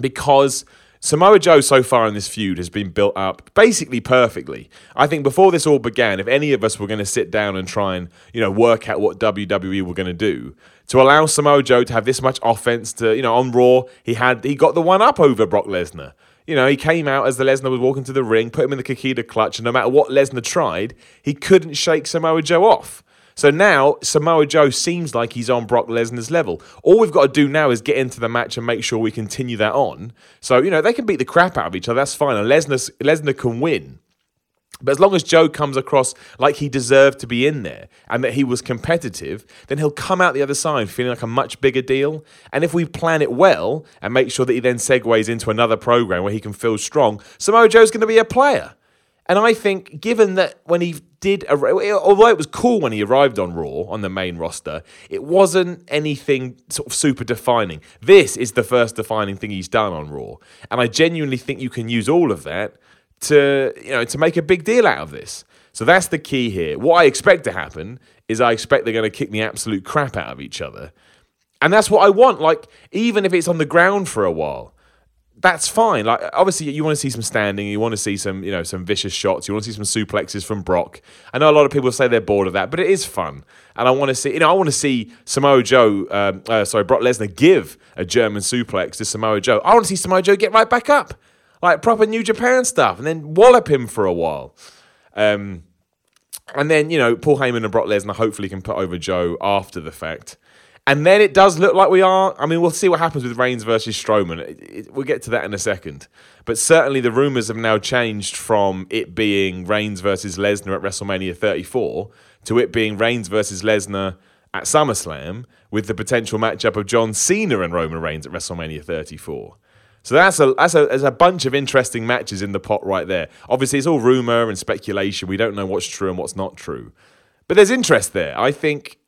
S1: because Samoa Joe so far in this feud has been built up basically perfectly. I think before this all began, if any of us were going to sit down and try and you know work out what WWE were going to do to allow Samoa Joe to have this much offense, to you know on Raw he had he got the one up over Brock Lesnar. You know, he came out as the Lesnar was walking to the ring, put him in the Coquina clutch, and no matter what Lesnar tried, he couldn't shake Samoa Joe off. So now Samoa Joe seems like he's on Brock Lesnar's level. All we've got to do now is get into the match and make sure we continue that on. So, you know, they can beat the crap out of each other. That's fine. And Lesnar, Lesnar can win. But as long as Joe comes across like he deserved to be in there and that he was competitive, then he'll come out the other side feeling like a much bigger deal. And if we plan it well and make sure that he then segues into another program where he can feel strong, Samoa Joe's going to be a player. And I think, given that when he did, although it was cool when he arrived on Raw on the main roster, it wasn't anything sort of super defining. This is the first defining thing he's done on Raw. And I genuinely think you can use all of that to you know to make a big deal out of this. So that's the key here. What I expect to happen is I expect they're going to kick the absolute crap out of each other. And that's what I want. Like, even if it's on the ground for a while, that's fine. Like, obviously, you want to see some standing, you want to see some, you know, some vicious shots, you want to see some suplexes from Brock. I know a lot of people say they're bored of that, but it is fun. And I want to see, you know, I want to see Samoa Joe, um, uh, sorry, Brock Lesnar give a German suplex to Samoa Joe. I want to see Samoa Joe get right back up like proper New Japan stuff, and then wallop him for a while. Um, and then you know Paul Heyman and Brock Lesnar hopefully can put over Joe after the fact. And then it does look like we are. I mean, we'll see what happens with Reigns versus Strowman. It, it, we'll get to that in a second. But certainly the rumors have now changed from it being Reigns versus Lesnar at WrestleMania 34 to it being Reigns versus Lesnar at SummerSlam with the potential matchup of John Cena and Roman Reigns at WrestleMania 34. So that's a that's a, that's a bunch of interesting matches in the pot right there. Obviously, it's all rumor and speculation. We don't know what's true and what's not true, but there's interest there. I think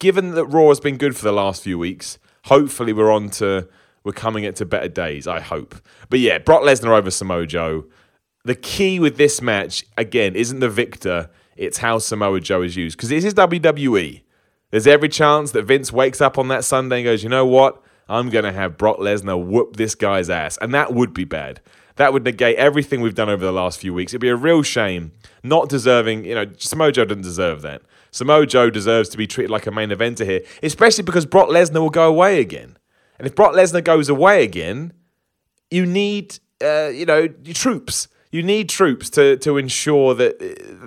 S1: given that Raw has been good for the last few weeks, hopefully we're on to we're coming into better days. I hope. But yeah, Brock Lesnar over Samoa Joe. The key with this match again isn't the victor; it's how Samoa Joe is used because this is WWE. There's every chance that Vince wakes up on that Sunday and goes, you know what? I'm going to have Brock Lesnar whoop this guy's ass. And that would be bad. That would negate everything we've done over the last few weeks. It'd be a real shame. Not deserving, you know, Samoa Joe doesn't deserve that. Samoa Joe deserves to be treated like a main eventer here, especially because Brock Lesnar will go away again. And if Brock Lesnar goes away again, you need, uh, you know, troops. You need troops to to ensure that,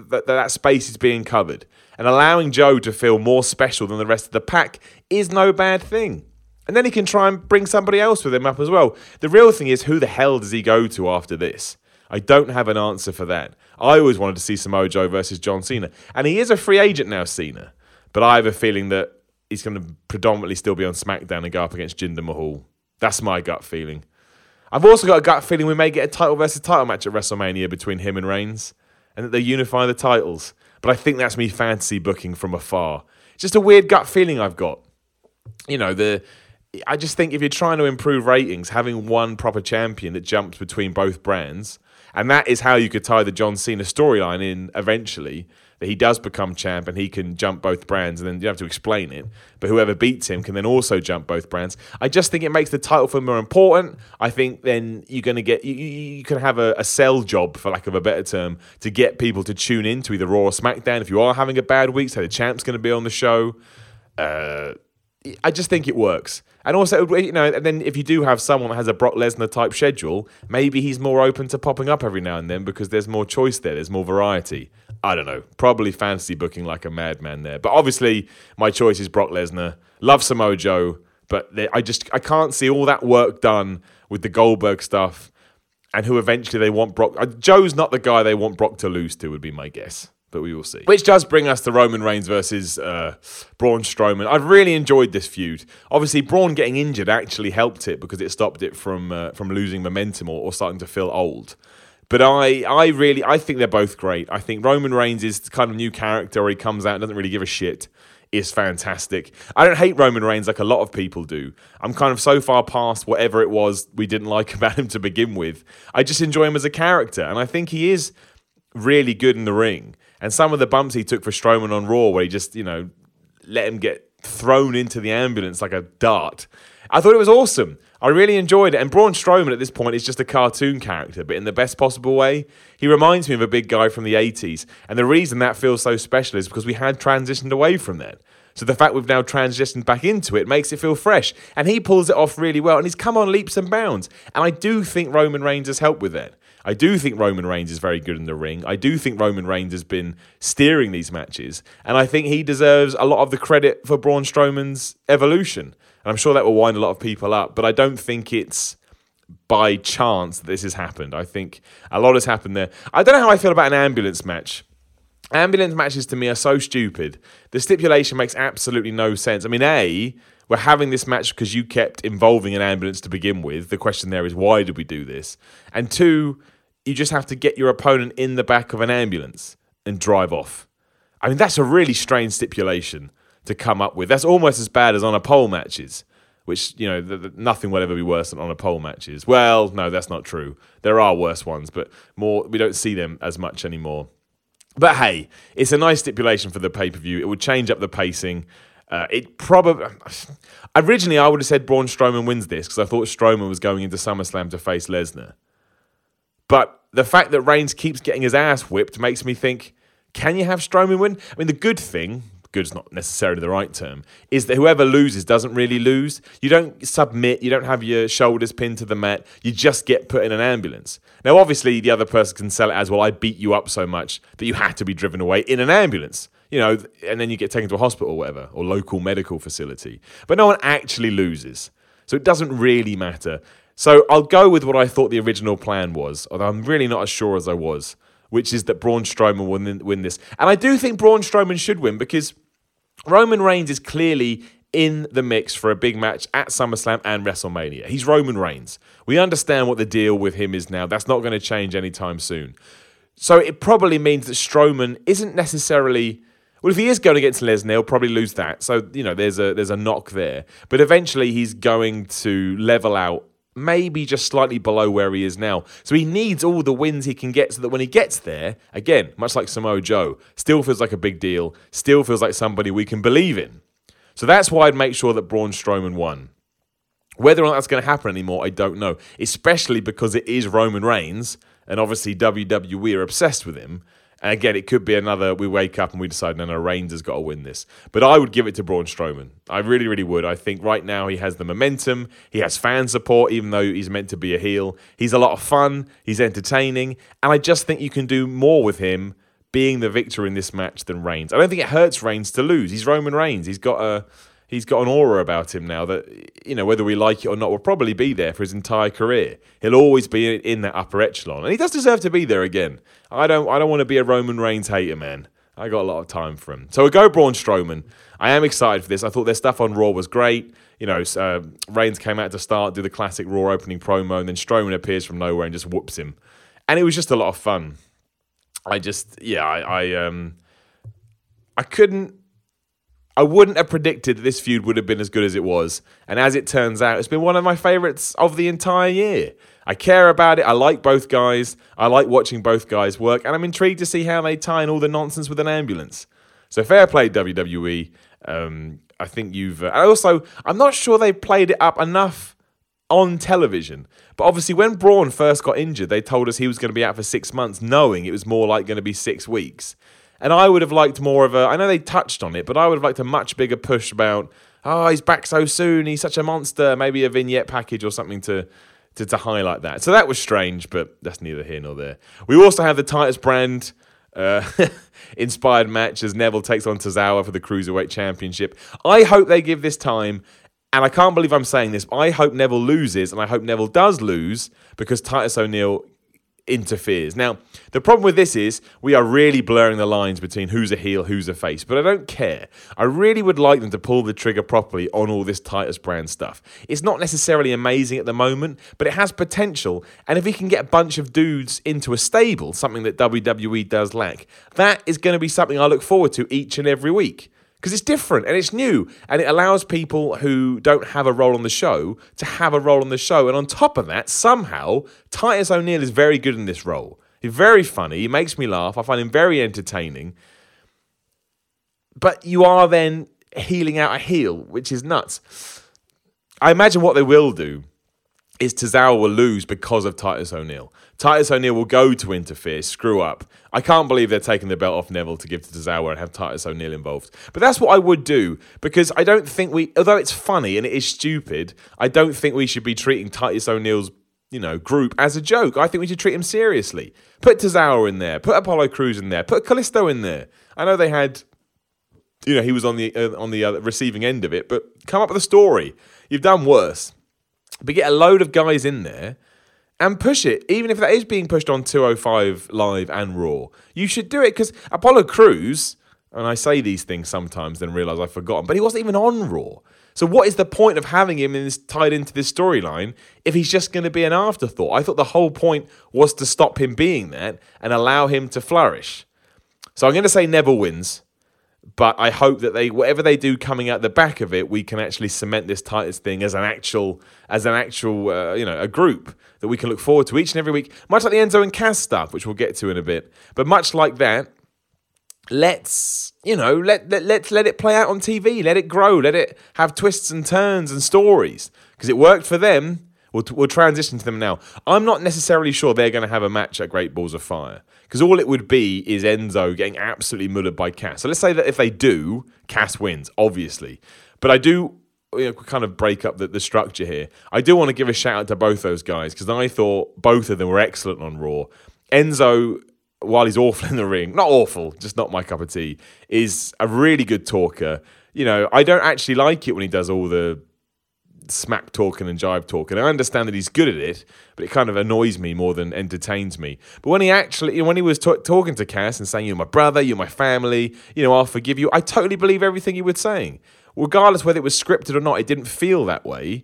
S1: that that space is being covered. And allowing Joe to feel more special than the rest of the pack is no bad thing. And then he can try and bring somebody else with him up as well. The real thing is, who the hell does he go to after this? I don't have an answer for that. I always wanted to see Samoa Joe versus John Cena. And he is a free agent now, Cena. But I have a feeling that he's going to predominantly still be on SmackDown and go up against Jinder Mahal. That's my gut feeling. I've also got a gut feeling we may get a title versus title match at WrestleMania between him and Reigns, and that they unify the titles. But I think that's me fantasy booking from afar. It's just a weird gut feeling I've got. You know, the I just think if you're trying to improve ratings, having one proper champion that jumps between both brands, and that is how you could tie the John Cena storyline in eventually, that he does become champ and he can jump both brands, and then you have to explain it. But whoever beats him can then also jump both brands. I just think it makes the title for more important. I think then you're going to get you, you can have a, a sell job, for lack of a better term, to get people to tune in to either Raw or SmackDown. If you are having a bad week, say the champ's going to be on the show. Uh, I just think it works. And also, you know, and then if you do have someone that has a Brock Lesnar type schedule, maybe he's more open to popping up every now and then because there's more choice there, there's more variety. I don't know. Probably fantasy booking like a madman there. But obviously, my choice is Brock Lesnar. Love Samoa Joe, but I just I can't see all that work done with the Goldberg stuff and who eventually they want Brock. Uh, Joe's not the guy they want Brock to lose to, would be my guess but we will see. Which does bring us to Roman Reigns versus uh, Braun Strowman. I've really enjoyed this feud. Obviously, Braun getting injured actually helped it because it stopped it from uh, from losing momentum or, or starting to feel old. But I, I really, I think they're both great. I think Roman Reigns is kind of new character he comes out and doesn't really give a shit. Is fantastic. I don't hate Roman Reigns like a lot of people do. I'm kind of so far past whatever it was we didn't like about him to begin with. I just enjoy him as a character, and I think he is really good in the ring. And some of the bumps he took for Strowman on Raw, where he just, you know, let him get thrown into the ambulance like a dart. I thought it was awesome. I really enjoyed it. And Braun Strowman at this point is just a cartoon character, but in the best possible way. He reminds me of a big guy from the 80s. And the reason that feels so special is because we had transitioned away from that. So the fact we've now transitioned back into it makes it feel fresh. And he pulls it off really well. And he's come on leaps and bounds. And I do think Roman Reigns has helped with that. I do think Roman Reigns is very good in the ring. I do think Roman Reigns has been steering these matches, and I think he deserves a lot of the credit for Braun Strowman's evolution. And I'm sure that will wind a lot of people up, but I don't think it's by chance that this has happened. I think a lot has happened there. I don't know how I feel about an ambulance match. Ambulance matches to me are so stupid. The stipulation makes absolutely no sense. I mean, A, we're having this match because you kept involving an ambulance to begin with. The question there is, why did we do this? And two, you just have to get your opponent in the back of an ambulance and drive off. I mean, that's a really strange stipulation to come up with. That's almost as bad as on a pole matches, which, you know, the, the, nothing will ever be worse than on a pole matches. Well, no, that's not true. There are worse ones, but more we don't see them as much anymore. But hey, it's a nice stipulation for the pay per view. It would change up the pacing. Uh, it probably originally I would have said Braun Strowman wins this because I thought Strowman was going into SummerSlam to face Lesnar. But the fact that Reigns keeps getting his ass whipped makes me think, can you have Strowman win? I mean, the good thing, good's not necessarily the right term, is that whoever loses doesn't really lose. You don't submit, you don't have your shoulders pinned to the mat, you just get put in an ambulance. Now, obviously, the other person can sell it as well, I beat you up so much that you had to be driven away in an ambulance. You know, and then you get taken to a hospital or whatever, or local medical facility. But no one actually loses. So it doesn't really matter. So I'll go with what I thought the original plan was, although I'm really not as sure as I was, which is that Braun Strowman will win, this. And I do think Braun Strowman should win because Roman Reigns is clearly in the mix for a big match at SummerSlam and WrestleMania. He's Roman Reigns. We understand what the deal with him is now. That's not going to change anytime soon. So it probably means that Strowman isn't necessarily well, if he is going against Lesnar, he'll probably lose that. So you know, there's a there's a knock there. But eventually, he's going to level out, maybe just slightly below where he is now. So he needs all the wins he can get, so that when he gets there, again, much like Samoa Joe, still feels like a big deal. Still feels like somebody we can believe in. So that's why I'd make sure that Braun Strowman won. Whether or not that's going to happen anymore, I don't know. Especially because it is Roman Reigns, and obviously WWE are obsessed with him. And again, it could be another. We wake up and we decide, no, no, Reigns has got to win this. But I would give it to Braun Strowman. I really, really would. I think right now he has the momentum. He has fan support, even though he's meant to be a heel. He's a lot of fun. He's entertaining, and I just think you can do more with him being the victor in this match than Reigns. I don't think it hurts Reigns to lose. He's Roman Reigns. He's got a he's got an aura about him now that you know whether we like it or not will probably be there for his entire career. He'll always be in that upper echelon, and he does deserve to be there again. I don't I don't want to be a Roman Reigns hater, man. I got a lot of time for him. So we go Braun Strowman. I am excited for this. I thought their stuff on Raw was great. You know, uh, Reigns came out to start, do the classic Raw opening promo, and then Strowman appears from nowhere and just whoops him. And it was just a lot of fun. I just, yeah, I, I um, I couldn't I wouldn't have predicted that this feud would have been as good as it was. And as it turns out, it's been one of my favourites of the entire year. I care about it. I like both guys. I like watching both guys work. And I'm intrigued to see how they tie in all the nonsense with an ambulance. So fair play, WWE. Um, I think you've. Uh, and also, I'm not sure they played it up enough on television. But obviously, when Braun first got injured, they told us he was going to be out for six months, knowing it was more like going to be six weeks. And I would have liked more of a. I know they touched on it, but I would have liked a much bigger push about. Oh, he's back so soon. He's such a monster. Maybe a vignette package or something to, to, to highlight that. So that was strange, but that's neither here nor there. We also have the Titus brand uh, inspired match as Neville takes on Tozawa for the Cruiserweight Championship. I hope they give this time, and I can't believe I'm saying this, but I hope Neville loses, and I hope Neville does lose because Titus O'Neil interferes. Now, the problem with this is we are really blurring the lines between who's a heel, who's a face, but I don't care. I really would like them to pull the trigger properly on all this Titus brand stuff. It's not necessarily amazing at the moment, but it has potential. And if we can get a bunch of dudes into a stable, something that WWE does lack, that is going to be something I look forward to each and every week because it's different and it's new and it allows people who don't have a role on the show to have a role on the show. And on top of that, somehow Titus O'Neil is very good in this role. He's very funny. He makes me laugh. I find him very entertaining. But you are then heeling out a heel, which is nuts. I imagine what they will do is Tozawa will lose because of Titus O'Neil. Titus O'Neil will go to interfere, screw up. I can't believe they're taking the belt off Neville to give to Tozawa and have Titus O'Neil involved. But that's what I would do because I don't think we, although it's funny and it is stupid, I don't think we should be treating Titus O'Neil's you know, group as a joke. I think we should treat him seriously. Put Tozawa in there. Put Apollo Crews in there. Put Kalisto in there. I know they had, you know, he was on the uh, on the uh, receiving end of it, but come up with a story. You've done worse. But get a load of guys in there and push it, even if that is being pushed on 205 Live and Raw. You should do it because Apollo Crews, and I say these things sometimes, then realize I've forgotten, but he wasn't even on Raw. So what is the point of having him in this, tied into this storyline if he's just going to be an afterthought? I thought the whole point was to stop him being that and allow him to flourish. So I'm going to say Neville wins but I hope that they whatever they do coming out the back of it, we can actually cement this Titus thing as an actual as an actual uh, you know a group that we can look forward to each and every week, much like the Enzo and Cass stuff, which we'll get to in a bit. But much like that, let's you know let let let's let it play out on TV, let it grow, let it have twists and turns and stories because it worked for them. We'll, we'll transition to them now. I'm not necessarily sure they're going to have a match at Great Balls of Fire because all it would be is Enzo getting absolutely mullered by Cass. So let's say that if they do, Cass wins, obviously. But I do you know, kind of break up the, the structure here. I do want to give a shout out to both those guys because I thought both of them were excellent on Raw. Enzo, while he's awful in the ring, not awful, just not my cup of tea, is a really good talker. You know, I don't actually like it when he does all the smack talking and jive talking. I understand that he's good at it, but it kind of annoys me more than entertains me. But when he actually, when he was t- talking to Cass and saying, "You're my brother, you're my family," you know, I'll forgive you. I totally believe everything he was saying, regardless whether it was scripted or not. It didn't feel that way,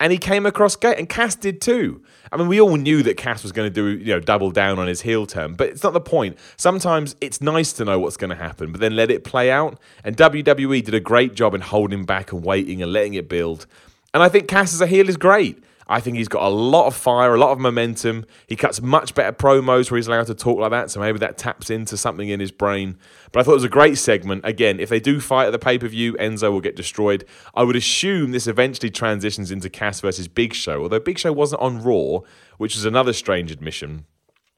S1: and he came across great, and Cass did too. I mean, we all knew that Cass was going to do, you know, double down on his heel turn, but it's not the point. Sometimes it's nice to know what's going to happen, but then let it play out. And WWE did a great job in holding back and waiting and letting it build. And I think Cass as a heel is great. I think he's got a lot of fire, a lot of momentum. He cuts much better promos where he's allowed to talk like that, so maybe that taps into something in his brain. But I thought it was a great segment. Again, if they do fight at the pay per view, Enzo will get destroyed. I would assume this eventually transitions into Cass versus Big Show, although Big Show wasn't on Raw, which is another strange admission.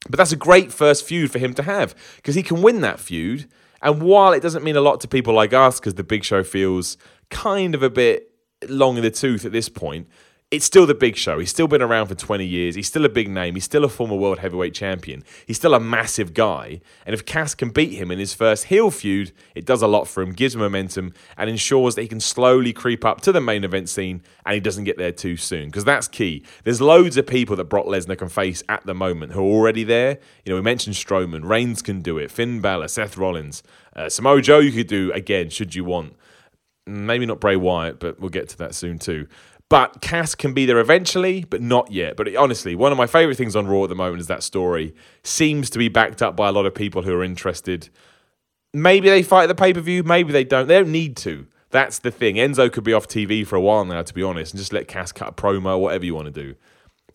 S1: But that's a great first feud for him to have because he can win that feud. And while it doesn't mean a lot to people like us because the Big Show feels kind of a bit long in the tooth at this point, it's still the big show. He's still been around for 20 years. He's still a big name. He's still a former world heavyweight champion. He's still a massive guy. And if Cass can beat him in his first heel feud, it does a lot for him, gives him momentum, and ensures that he can slowly creep up to the main event scene and he doesn't get there too soon. Because that's key. There's loads of people that Brock Lesnar can face at the moment who are already there. You know, we mentioned Strowman. Reigns can do it. Finn Balor, Seth Rollins. Uh, Samoa Joe you could do again, should you want maybe not Bray Wyatt, but we'll get to that soon too. But Cass can be there eventually, but not yet. But honestly, one of my favorite things on Raw at the moment is that story seems to be backed up by a lot of people who are interested. Maybe they fight the pay per view, maybe they don't. They don't need to. That's the thing. Enzo could be off TV for a while now, to be honest, and just let Cass cut a promo, whatever you want to do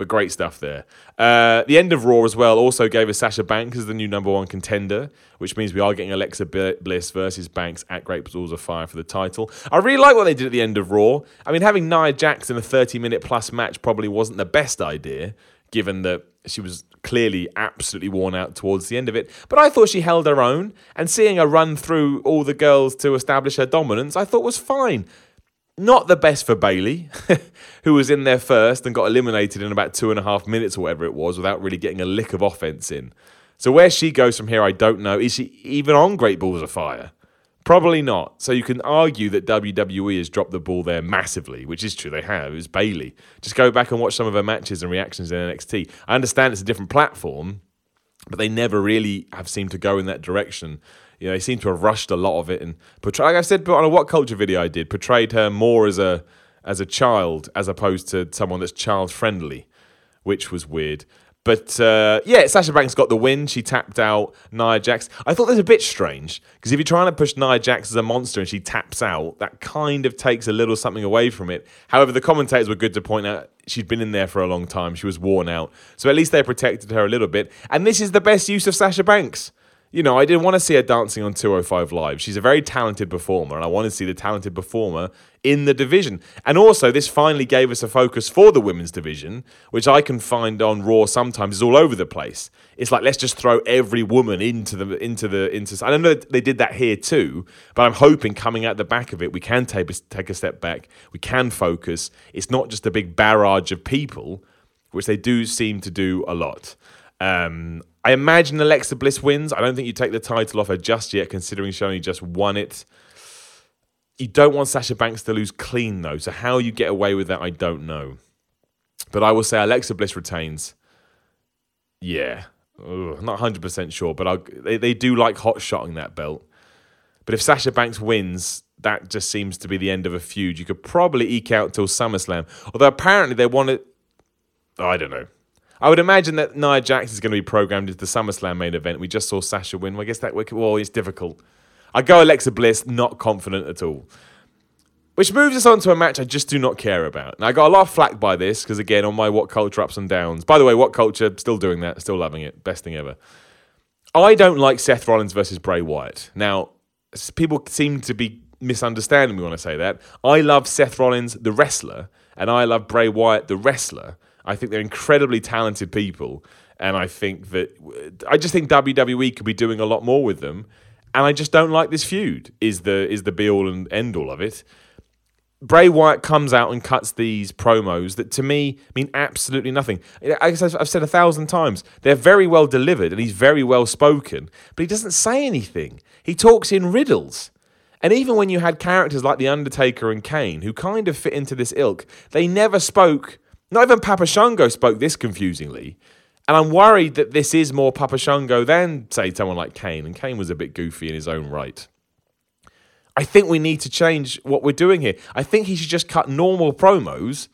S1: but great stuff there. Uh, the end of Raw as well also gave us Sasha Banks as the new number one contender, which means we are getting Alexa Bliss versus Banks at Great Balls of Fire for the title. I really like what they did at the end of Raw. I mean, having Nia Jax in a 30 minute plus match probably wasn't the best idea, given that she was clearly absolutely worn out towards the end of it. But I thought she held her own, and seeing her run through all the girls to establish her dominance, I thought was fine. Not the best for Bayley, who was in there first and got eliminated in about two and a half minutes or whatever it was without really getting a lick of offense in. So where she goes from here, I don't know. Is she even on Great Balls of Fire? Probably not. So you can argue that WWE has dropped the ball there massively, which is true. They have. It was Bayley. Just go back and watch some of her matches and reactions in NXT. I understand it's a different platform, but they never really have seemed to go in that direction. You know, they seem to have rushed a lot of it and portray. Like I said, but on a what culture video I did, portrayed her more as a as a child as opposed to someone that's child friendly, which was weird. But uh, yeah, Sasha Banks got the win. She tapped out Nia Jax. I thought that was a bit strange because if you're trying to push Nia Jax as a monster and she taps out, that kind of takes a little something away from it. However, the commentators were good to point out she'd been in there for a long time. She was worn out. So at least they protected her a little bit. And this is the best use of Sasha Banks you know, I didn't want to see her dancing on 205 Live. She's a very talented performer, and I wanted to see the talented performer in the division. And also, this finally gave us a focus for the women's division, which I can find on Raw sometimes is all over the place. It's like let's just throw every woman into the into the into. I don't know they did that here too, but I'm hoping coming out the back of it, we can take a, take a step back. We can focus. It's not just a big barrage of people, which they do seem to do a lot. Um, I imagine Alexa Bliss wins. I don't think you take the title off her just yet, considering she only just won it. You don't want Sasha Banks to lose clean, though. So, how you get away with that, I don't know. But I will say Alexa Bliss retains. Yeah. Ugh, not 100% sure, but I'll, they, they do like hot shotting that belt. But if Sasha Banks wins, that just seems to be the end of a feud. You could probably eke out till SummerSlam. Although apparently they want it. I don't know. I would imagine that Nia Jax is going to be programmed into the SummerSlam main event. We just saw Sasha win. Well, I guess that well, it's difficult. I go Alexa Bliss, not confident at all. Which moves us on to a match I just do not care about. Now, I got a lot of flack by this because, again, on my What Culture ups and downs. By the way, What Culture, still doing that, still loving it. Best thing ever. I don't like Seth Rollins versus Bray Wyatt. Now, people seem to be misunderstanding me when I say that. I love Seth Rollins, the wrestler, and I love Bray Wyatt, the wrestler. I think they're incredibly talented people, and I think that I just think WWE could be doing a lot more with them, and I just don't like this feud. Is the is the be all and end all of it? Bray Wyatt comes out and cuts these promos that to me mean absolutely nothing. As I've said a thousand times, they're very well delivered and he's very well spoken, but he doesn't say anything. He talks in riddles. And even when you had characters like The Undertaker and Kane, who kind of fit into this ilk, they never spoke. Not even Papa Shango spoke this confusingly. And I'm worried that this is more Papa Shango than, say, someone like Kane. And Kane was a bit goofy in his own right. I think we need to change what we're doing here. I think he should just cut normal promos,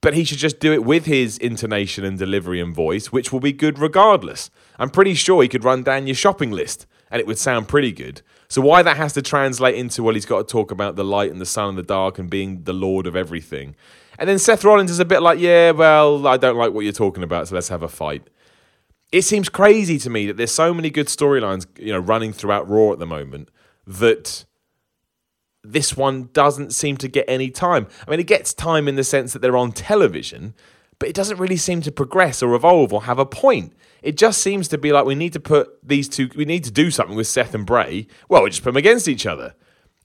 S1: but he should just do it with his intonation and delivery and voice, which will be good regardless. I'm pretty sure he could run down your shopping list and it would sound pretty good. So why that has to translate into well, he's got to talk about the light and the sun and the dark and being the lord of everything. And then Seth Rollins is a bit like, yeah, well, I don't like what you're talking about, so let's have a fight. It seems crazy to me that there's so many good storylines, you know, running throughout Raw at the moment that this one doesn't seem to get any time. I mean, it gets time in the sense that they're on television, but it doesn't really seem to progress or evolve or have a point. It just seems to be like we need to put these two, we need to do something with Seth and Bray. Well, we just put them against each other.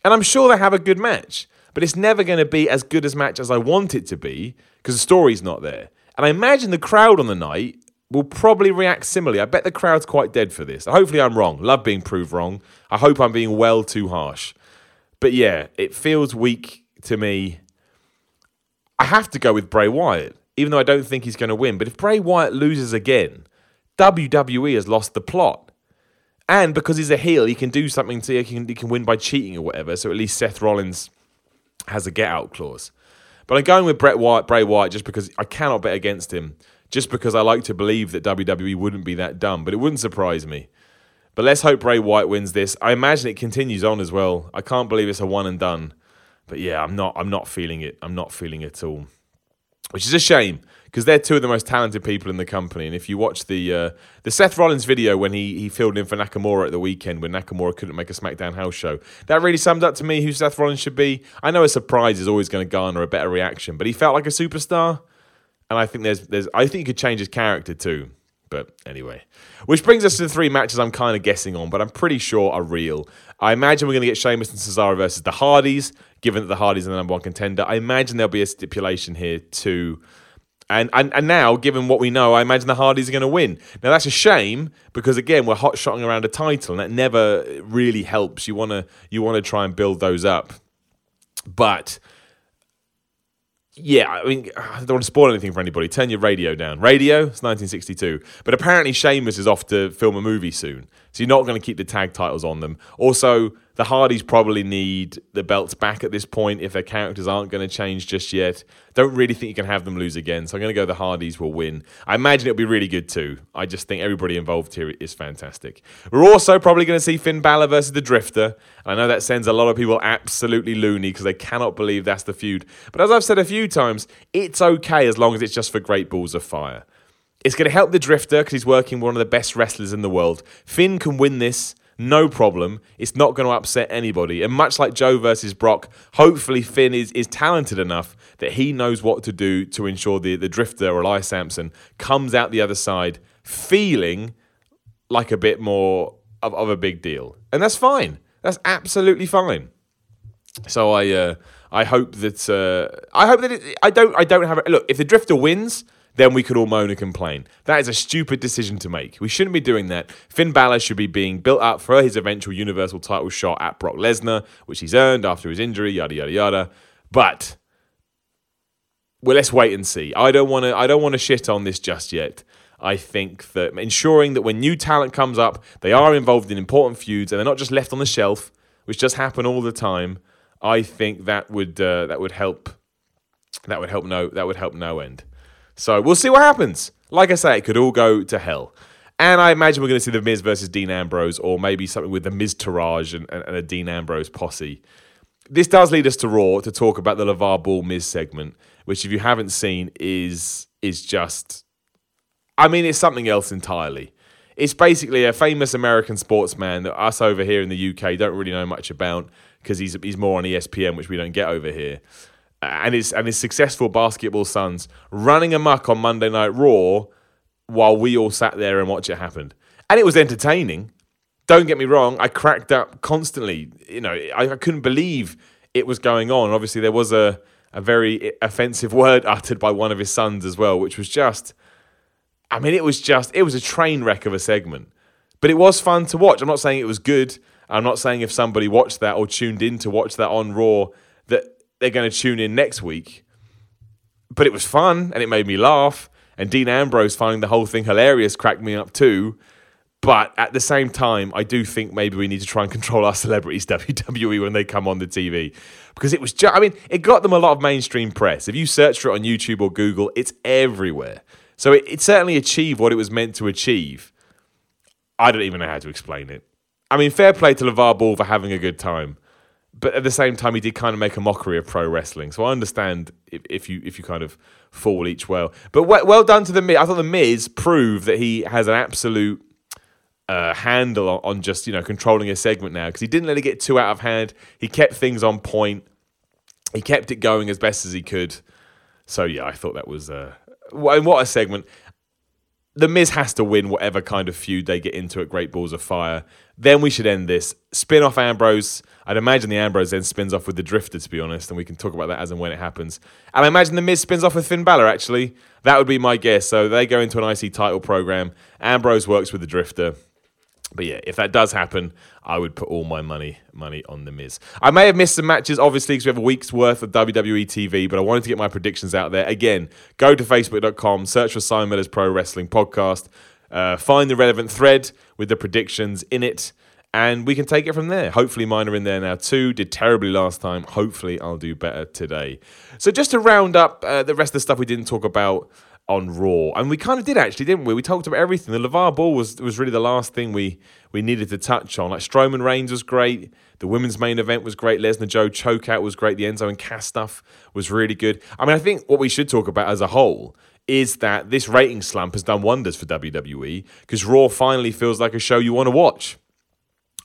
S1: And I'm sure they have a good match, but it's never going to be as good as match as I want it to be because the story's not there. And I imagine the crowd on the night will probably react similarly. I bet the crowd's quite dead for this. Hopefully, I'm wrong. Love being proved wrong. I hope I'm being well too harsh. But yeah, it feels weak to me. I have to go with Bray Wyatt, even though I don't think he's going to win. But if Bray Wyatt loses again, WWE has lost the plot. And because he's a heel, he can do something to he can, he can win by cheating or whatever. So at least Seth Rollins has a get out clause. But I'm going with Brett Wyatt, Bray Wyatt, just because I cannot bet against him. Just because I like to believe that WWE wouldn't be that dumb, but it wouldn't surprise me. But let's hope Bray Wyatt wins this. I imagine it continues on as well. I can't believe it's a one and done. But yeah, I'm not I'm not feeling it. I'm not feeling it at all. Which is a shame because they're two of the most talented people in the company. And if you watch the uh, the Seth Rollins video when he he filled in for Nakamura at the weekend when Nakamura couldn't make a SmackDown House show, that really summed up to me who Seth Rollins should be. I know a surprise is always going to garner a better reaction, but he felt like a superstar. And I think there's there's I think he could change his character too. But anyway, which brings us to the three matches I'm kind of guessing on, but I'm pretty sure are real. I imagine we're going to get Sheamus and Cesaro versus the Hardys, given that the Hardys are the number one contender. I imagine there'll be a stipulation here too. And, and and now, given what we know, I imagine the Hardys are going to win. Now that's a shame because again, we're hot shotting around a title, and that never really helps. You wanna you wanna try and build those up, but yeah, I mean, I don't want to spoil anything for anybody. Turn your radio down. Radio, it's 1962. But apparently, Sheamus is off to film a movie soon. So you're not going to keep the tag titles on them. Also, the Hardys probably need the belts back at this point if their characters aren't going to change just yet. Don't really think you can have them lose again. So I'm going to go the Hardys will win. I imagine it'll be really good too. I just think everybody involved here is fantastic. We're also probably going to see Finn Balor versus the Drifter. I know that sends a lot of people absolutely loony because they cannot believe that's the feud. But as I've said a few times, it's okay as long as it's just for Great Balls of Fire. It's going to help the Drifter because he's working one of the best wrestlers in the world. Finn can win this no problem. It's not going to upset anybody. And much like Joe versus Brock, hopefully Finn is, is talented enough that he knows what to do to ensure the, the drifter or Elias Samson comes out the other side feeling like a bit more of, of a big deal. And that's fine. That's absolutely fine. So I uh, I hope that uh, I hope that it, I don't I don't have a, look if the drifter wins then we could all moan and complain. That is a stupid decision to make. We shouldn't be doing that. Finn Balor should be being built up for his eventual Universal title shot at Brock Lesnar, which he's earned after his injury, yada yada yada. But well, let's wait and see. I don't want to. I don't want to shit on this just yet. I think that ensuring that when new talent comes up, they are involved in important feuds and they're not just left on the shelf, which just happen all the time. I think that would uh, that would help. That would help no. That would help no end. So we'll see what happens. Like I say, it could all go to hell. And I imagine we're going to see The Miz versus Dean Ambrose, or maybe something with The Miztourage and, and, and a Dean Ambrose posse. This does lead us to Raw to talk about the LeVar Ball Miz segment, which, if you haven't seen, is is just. I mean, it's something else entirely. It's basically a famous American sportsman that us over here in the UK don't really know much about because he's he's more on ESPN, which we don't get over here. And his and his successful basketball sons running amok on Monday Night Raw while we all sat there and watched it happen. And it was entertaining. Don't get me wrong, I cracked up constantly. You know, I, I couldn't believe it was going on. Obviously, there was a, a very offensive word uttered by one of his sons as well, which was just, I mean, it was just, it was a train wreck of a segment. But it was fun to watch. I'm not saying it was good. I'm not saying if somebody watched that or tuned in to watch that on Raw that they're going to tune in next week. But it was fun and it made me laugh. And Dean Ambrose finding the whole thing hilarious cracked me up too. But at the same time, I do think maybe we need to try and control our celebrities, WWE, when they come on the TV. Because it was just, I mean, it got them a lot of mainstream press. If you search for it on YouTube or Google, it's everywhere. So it, it certainly achieved what it was meant to achieve. I don't even know how to explain it. I mean, fair play to LeVar Ball for having a good time but at the same time, he did kind of make a mockery of pro wrestling. So I understand if, if you if you kind of fall each well. But well, well done to the Miz. I thought the Miz proved that he has an absolute uh, handle on, on, just you know controlling a segment now because he didn't let it get too out of hand. He kept things on point. He kept it going as best as he could. So yeah, I thought that was uh, what a segment the Miz has to win whatever kind of feud they get into at Great Balls of Fire. Then we should end this. Spin off Ambrose. I'd imagine the Ambrose then spins off with the Drifter, to be honest, and we can talk about that as and when it happens. And I imagine the Miz spins off with Finn Balor, actually. That would be my guess. So they go into an IC title program. Ambrose works with the Drifter. But yeah, if that does happen, I would put all my money money on the Miz. I may have missed some matches, obviously, because we have a week's worth of WWE TV. But I wanted to get my predictions out there. Again, go to facebook.com, search for Simon Miller's Pro Wrestling Podcast, uh, find the relevant thread with the predictions in it, and we can take it from there. Hopefully, mine are in there now too. Did terribly last time. Hopefully, I'll do better today. So, just to round up uh, the rest of the stuff we didn't talk about on Raw, and we kind of did actually, didn't we? We talked about everything. The LeVar Ball was was really the last thing we we needed to touch on. Like Strowman Reigns was great. The women's main event was great. Lesnar Joe chokeout was great. The Enzo and Cass stuff was really good. I mean, I think what we should talk about as a whole is that this rating slump has done wonders for WWE because Raw finally feels like a show you want to watch.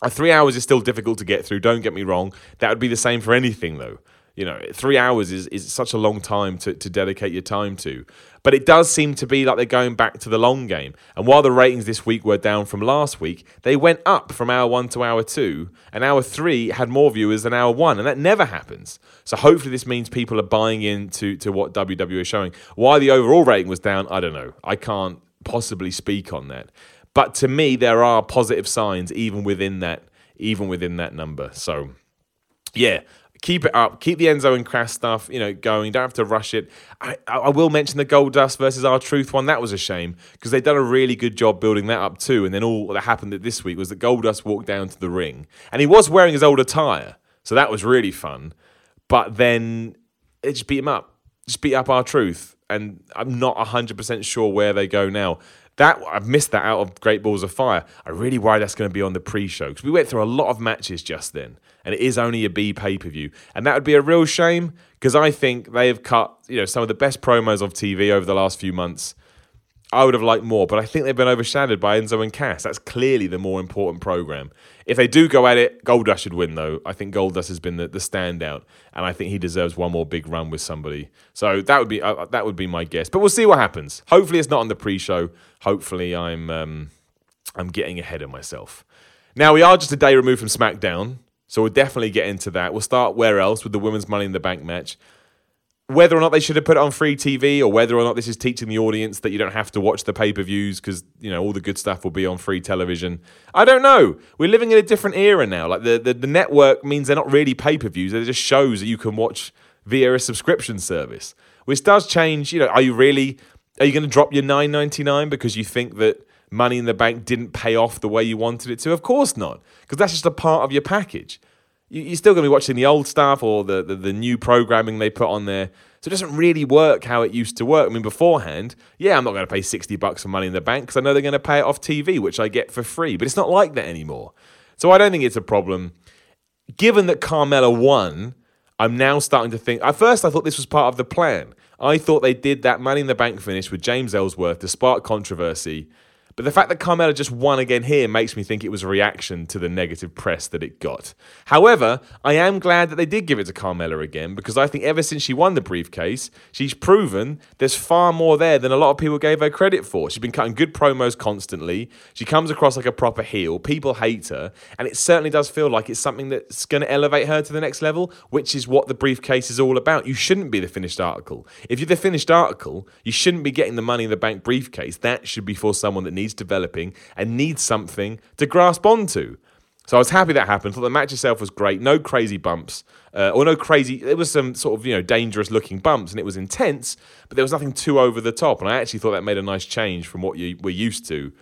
S1: A three hours is still difficult to get through. Don't get me wrong. That would be the same for anything, though. You know, three hours is, is such a long time to, to dedicate your time to. But it does seem to be like they're going back to the long game. And while the ratings this week were down from last week, they went up from hour one to hour two. And hour three had more viewers than hour one. And that never happens. So hopefully this means people are buying into to what WWE is showing. Why the overall rating was down, I don't know. I can't possibly speak on that. But to me, there are positive signs even within that, even within that number. So yeah, keep it up, keep the Enzo and Cass stuff, you know, going. Don't have to rush it. I, I will mention the Goldust versus R-Truth one. That was a shame because they've done a really good job building that up too. And then all that happened this week was that Goldust walked down to the ring and he was wearing his old attire, so that was really fun. But then it just beat him up, just beat up R-Truth. and I'm not hundred percent sure where they go now. That I've missed that out of Great Balls of Fire. I really worry that's going to be on the pre-show because we went through a lot of matches just then, and it is only a B pay-per-view, and that would be a real shame because I think they have cut you know some of the best promos of TV over the last few months. I would have liked more, but I think they've been overshadowed by Enzo and Cass. That's clearly the more important program. If they do go at it, Goldust should win, though. I think Goldust has been the, the standout, and I think he deserves one more big run with somebody. So that would be uh, that would be my guess. But we'll see what happens. Hopefully, it's not on the pre-show. Hopefully, I'm um, I'm getting ahead of myself. Now we are just a day removed from SmackDown, so we'll definitely get into that. We'll start where else with the women's Money in the Bank match whether or not they should have put it on free TV or whether or not this is teaching the audience that you don't have to watch the pay per views because you know all the good stuff will be on free television. I don't know. We're living in a different era now. Like the the, the network means they're not really pay per views; they're just shows that you can watch via a subscription service, which does change. You know, are you really are you going to drop your nine ninety nine because you think that Money in the Bank didn't pay off the way you wanted it to? Of course not, because that's just a part of your package you're still going to be watching the old stuff or the, the, the, new programming they put on there. So it doesn't really work how it used to work. I mean, beforehand, yeah, I'm not going to pay 60 bucks for money in the bank because I know they're going to pay it off TV, which I get for free. But it's not like that anymore. So I don't think it's a problem. Given that Carmella won, I'm now starting to think. At first, I thought this was part of the plan. I thought they did that Money in the Bank finish with James Ellsworth to spark controversy But the fact that Carmella just won again here makes me think it was a reaction to the negative press that it got. However, I am glad that they did give it to Carmella again because I think ever since she won the briefcase, she's proven there's far more there than a lot of people gave her credit for. She's been cutting good promos constantly. She comes across like a proper heel. People hate her. And it certainly does feel like it's something that's going to elevate her to the next level, which is what the briefcase is all about. You shouldn't be the finished article. If you're the finished article, you shouldn't be getting the money in the bank briefcase. That should be for someone that needs needs developing and needs something to grasp onto. So I was happy that happened. Thought the match itself was great. No crazy bumps, uh, or no crazy. There was some sort of you know dangerous looking bumps, and it was intense, but there was nothing too over the top. And I actually thought that made a nice change from what you were used to,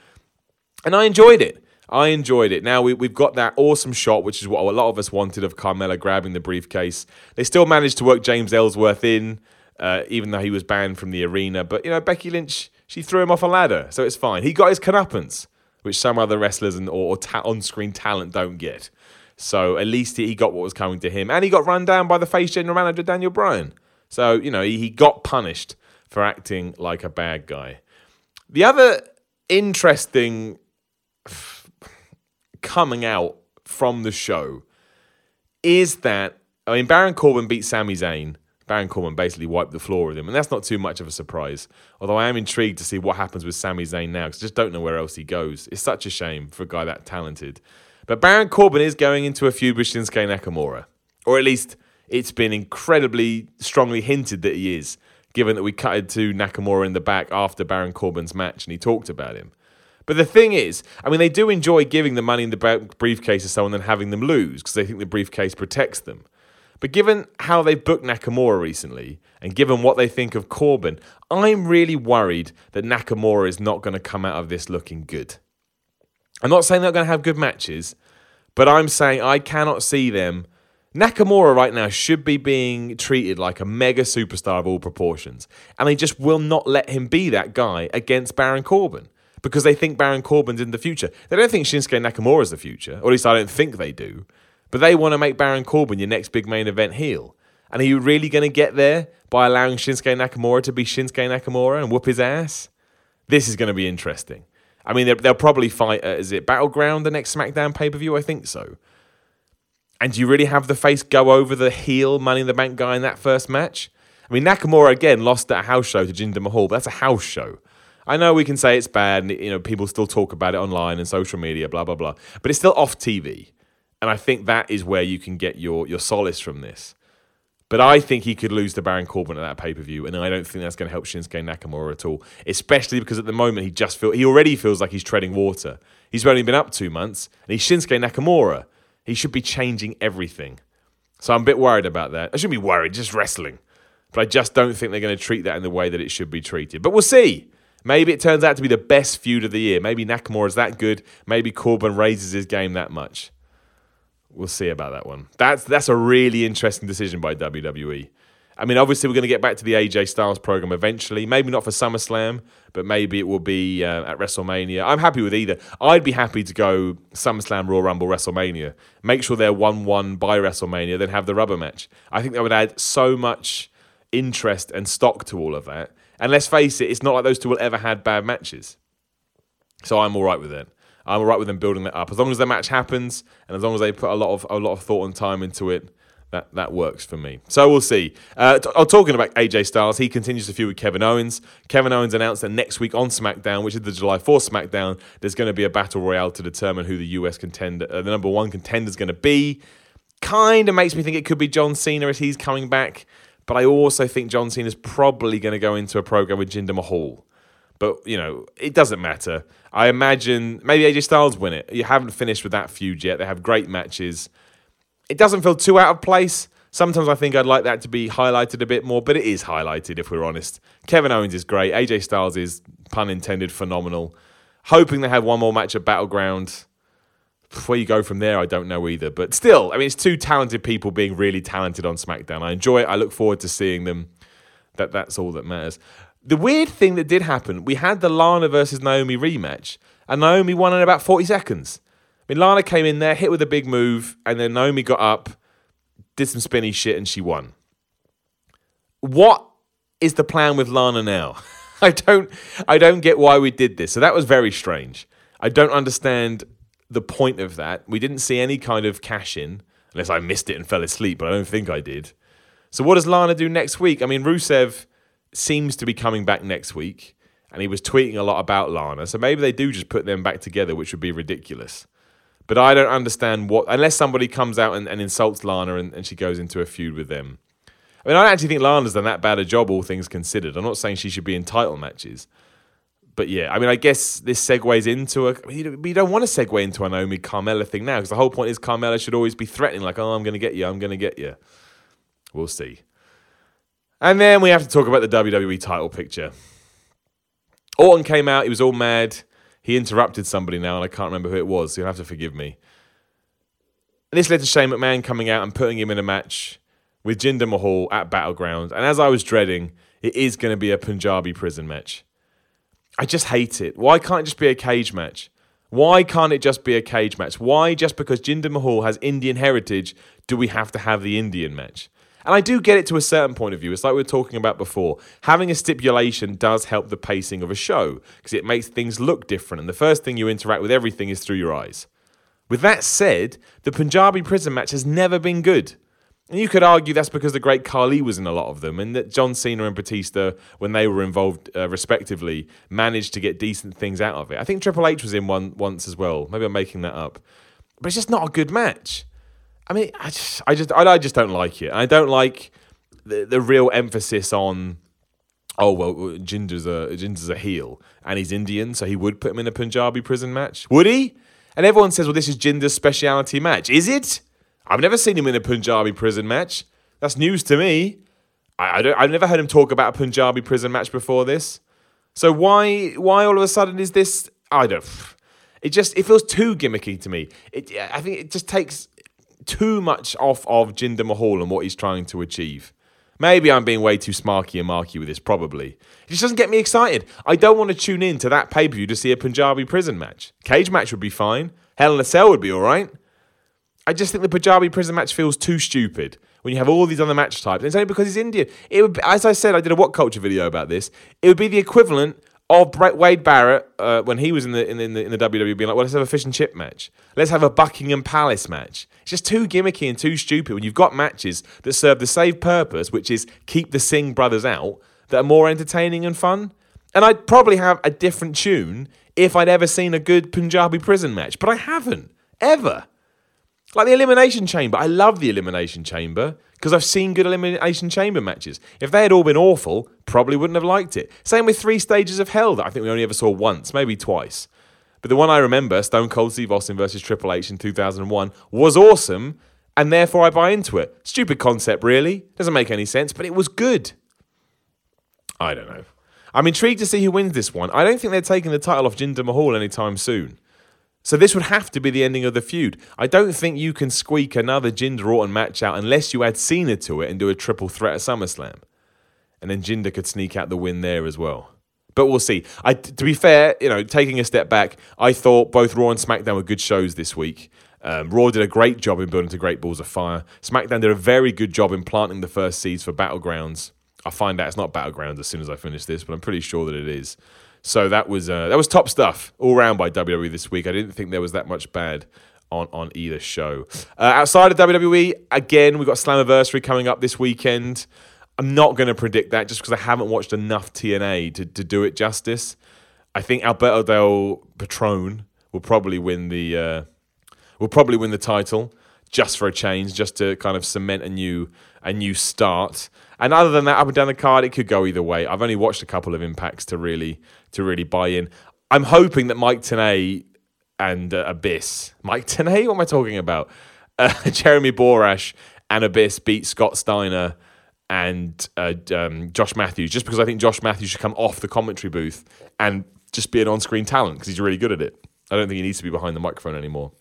S1: and I enjoyed it. I enjoyed it. Now we, we've got that awesome shot, which is what a lot of us wanted of Carmella grabbing the briefcase. They still managed to work James Ellsworth in, uh, even though he was banned from the arena. But you know Becky Lynch she threw him off a ladder, so it's fine. He got his comeuppance, which some other wrestlers and or, or ta- on-screen talent don't get. So at least he got what was coming to him, and he got run down by the face general manager Daniel Bryan. So you know he, he got punished for acting like a bad guy. The other interesting coming out from the show is that I mean Baron Corbin beat Sami Zayn Baron Corbin basically wiped the floor with him, and that's not too much of a surprise. Although I am intrigued to see what happens with Sami Zayn now, because I just don't know where else he goes. It's such a shame for a guy that talented. But Baron Corbin is going into a feud with Shinsuke Nakamura, or at least it's been incredibly strongly hinted that he is, given that we cut to Nakamura in the back after Baron Corbin's match and he talked about him. But the thing is, I mean, they do enjoy giving the money in the briefcase to someone and having them lose because they think the briefcase protects them. But given how they've booked Nakamura recently, and given what they think of Corbin, I'm really worried that Nakamura is not going to come out of this looking good. I'm not saying they're going to have good matches, but I'm saying I cannot see them. Nakamura right now should be being treated like a mega superstar of all proportions, and they just will not let him be that guy against Baron Corbin because they think Baron Corbin's in the future. They don't think Shinsuke Nakamura is the future, or at least I don't think they do. But they want to make Baron Corbin your next big main event heel. And are you really going to get there by allowing Shinsuke Nakamura to be Shinsuke Nakamura and whoop his ass? This is going to be interesting. I mean, they'll probably fight, uh, is it Battleground, the next SmackDown pay per view? I think so. And do you really have the face go over the heel Money in the Bank guy in that first match? I mean, Nakamura again lost at a house show to Jinder Mahal, but that's a house show. I know we can say it's bad, and you know people still talk about it online and social media, blah blah blah, but it's still off TV. And I think that is where you can get your, your solace from this. But I think he could lose to Baron Corbin at that pay per view, and I don't think that's going to help Shinsuke Nakamura at all. Especially because at the moment he just feel he already feels like he's treading water. He's only been up two months, and he's Shinsuke Nakamura. He should be changing everything. So I'm a bit worried about that. I shouldn't be worried, just wrestling. But I just don't think they're going to treat that in the way that it should be treated. But we'll see. Maybe it turns out to be the best feud of the year. Maybe Nakamura is that good. Maybe Corbin raises his game that much. We'll see about that one. That's that's a really interesting decision by WWE. I mean, obviously, we're going to get back to the AJ Styles program eventually. Maybe not for SummerSlam, but maybe it will be uh, at WrestleMania. I'm happy with either. I'd be happy to go SummerSlam, Royal Rumble, WrestleMania. Make sure they're 1 1 by WrestleMania, then have the rubber match. I think that would add so much interest and stock to all of that. And let's face it, it's not like those two will ever had bad matches. So I'm all right with it. I'm all right with them building that up. As long as the match happens and as long as they put a lot of a lot of thought and time into it, that that works for me. So we'll see. Uh, t- oh, talking about AJ Styles, he continues to feud with Kevin Owens. Kevin Owens announced that next week on SmackDown, which is the July 4th SmackDown, there's going to be a battle royale to determine who the US contender, uh, the number one contender, is going to be. Kind of makes me think it could be John Cena as he's coming back, but I also think John Cena is probably going to go into a program with Jinder Mahal. But you know, it doesn't matter. I imagine maybe AJ Styles win it. You haven't finished with that feud yet. They have great matches. It doesn't feel too out of place. Sometimes I think I'd like that to be highlighted a bit more, but it is highlighted if we're honest. Kevin Owens is great. AJ Styles is, pun intended, phenomenal. Hoping they have one more match at Battleground. Where you go from there, I don't know either. But still, I mean, it's two talented people being really talented on SmackDown. I enjoy it. I look forward to seeing them. That that's all that matters. The weird thing that did happen, we had the Lana versus Naomi rematch, and Naomi won in about 40 seconds. I mean, Lana came in there, hit with a big move, and then Naomi got up, did some spinny shit, and she won. What is the plan with Lana now? I don't I don't get why we did this. So that was very strange. I don't understand the point of that. We didn't see any kind of cash in, unless I missed it and fell asleep, but I don't think I did. So what does Lana do next week? I mean, Rusev seems to be coming back next week, and he was tweeting a lot about Lana. So maybe they do just put them back together, which would be ridiculous. But I don't understand what unless somebody comes out and, and insults Lana and, and she goes into a feud with them. I mean, I don't actually think Lana's done that bad a job, all things considered. I'm not saying she should be in title matches. But yeah, I mean, I guess this segues into a. We don't want to segue into an Naomi Carmella thing now because the whole point is Carmella should always be threatening, like, oh, I'm going to get you, I'm going to get you. We'll see. And then we have to talk about the WWE title picture. Orton came out, he was all mad. He interrupted somebody now, and I can't remember who it was, so you'll have to forgive me. And this led to Shane McMahon coming out and putting him in a match with Jinder Mahal at Battleground. And as I was dreading, it is going to be a Punjabi prison match. I just hate it. Why can't it just be a cage match? Why can't it just be a cage match? Why, just because Jinder Mahal has Indian heritage, do we have to have the Indian match? And I do get it to a certain point of view. It's like we were talking about before. Having a stipulation does help the pacing of a show because it makes things look different. And the first thing you interact with everything is through your eyes. With that said, the Punjabi prison match has never been good. And you could argue that's because the great Khali was in a lot of them, and that John Cena and Batista, when they were involved uh, respectively, managed to get decent things out of it. I think Triple H was in one once as well. Maybe I'm making that up, but it's just not a good match. I mean, I just, I just, I just don't like it. I don't like the, the real emphasis on. Oh well, Jinder's a Jinder's a heel, and he's Indian, so he would put him in a Punjabi prison match, would he? And everyone says, well, this is Jinder's speciality match. Is it? I've never seen him in a Punjabi prison match. That's news to me. I, I don't, I've never heard him talk about a Punjabi prison match before this. So why why all of a sudden is this? I don't. It just it feels too gimmicky to me. It I think it just takes too much off of Jinder Mahal and what he's trying to achieve. Maybe I'm being way too smarky and marky with this, probably. It just doesn't get me excited. I don't want to tune in to that pay per view to see a Punjabi prison match. Cage match would be fine. Hell in a Cell would be all right. I just think the Punjabi prison match feels too stupid when you have all these other match types. And it's only because he's Indian. It would, as I said, I did a WhatCulture video about this. It would be the equivalent of Wade Barrett uh, when he was in the, in the in the in the WWE being like, well, let's have a fish and chip match. Let's have a Buckingham Palace match. It's just too gimmicky and too stupid when you've got matches that serve the same purpose, which is keep the Singh brothers out, that are more entertaining and fun. And I'd probably have a different tune if I'd ever seen a good Punjabi prison match, but I haven't ever. Like the Elimination Chamber. I love the Elimination Chamber because I've seen good Elimination Chamber matches. If they had all been awful, probably wouldn't have liked it. Same with Three Stages of Hell that I think we only ever saw once, maybe twice. But the one I remember, Stone Cold Steve Austin versus Triple H in 2001, was awesome, and therefore I buy into it. Stupid concept, really. Doesn't make any sense, but it was good. I don't know. I'm intrigued to see who wins this one. I don't think they're taking the title off Jinder Mahal anytime soon. So this would have to be the ending of the feud. I don't think you can squeak another Jinder Orton match out unless you add Cena to it and do a triple threat at SummerSlam. And then Jinder could sneak out the win there as well. But we'll see. I, to be fair, you know, taking a step back, I thought both Raw and SmackDown were good shows this week. Um, Raw did a great job in building to Great Balls of Fire. SmackDown did a very good job in planting the first seeds for Battlegrounds. I'll find out it's not Battlegrounds as soon as I finish this, but I'm pretty sure that it is. So that was uh, that was top stuff all round by WWE this week. I didn't think there was that much bad on on either show. Uh, outside of WWE, again, we've got Slammiversary coming up this weekend. I'm not going to predict that just because I haven't watched enough TNA to, to do it justice. I think Alberto El Patron will probably win the uh, will probably win the title just for a change, just to kind of cement a new a new start. And other than that, up and down the card, it could go either way. I've only watched a couple of impacts to really to really buy in. I'm hoping that Mike Tenay and uh, Abyss, Mike Tenay, what am I talking about? Uh, Jeremy Borash and Abyss beat Scott Steiner and uh, um, Josh Mathews, just because I think Josh Mathews should come off the commentary booth and just be an on-screen talent because he's really good at it. I don't think he needs to be behind the microphone anymore.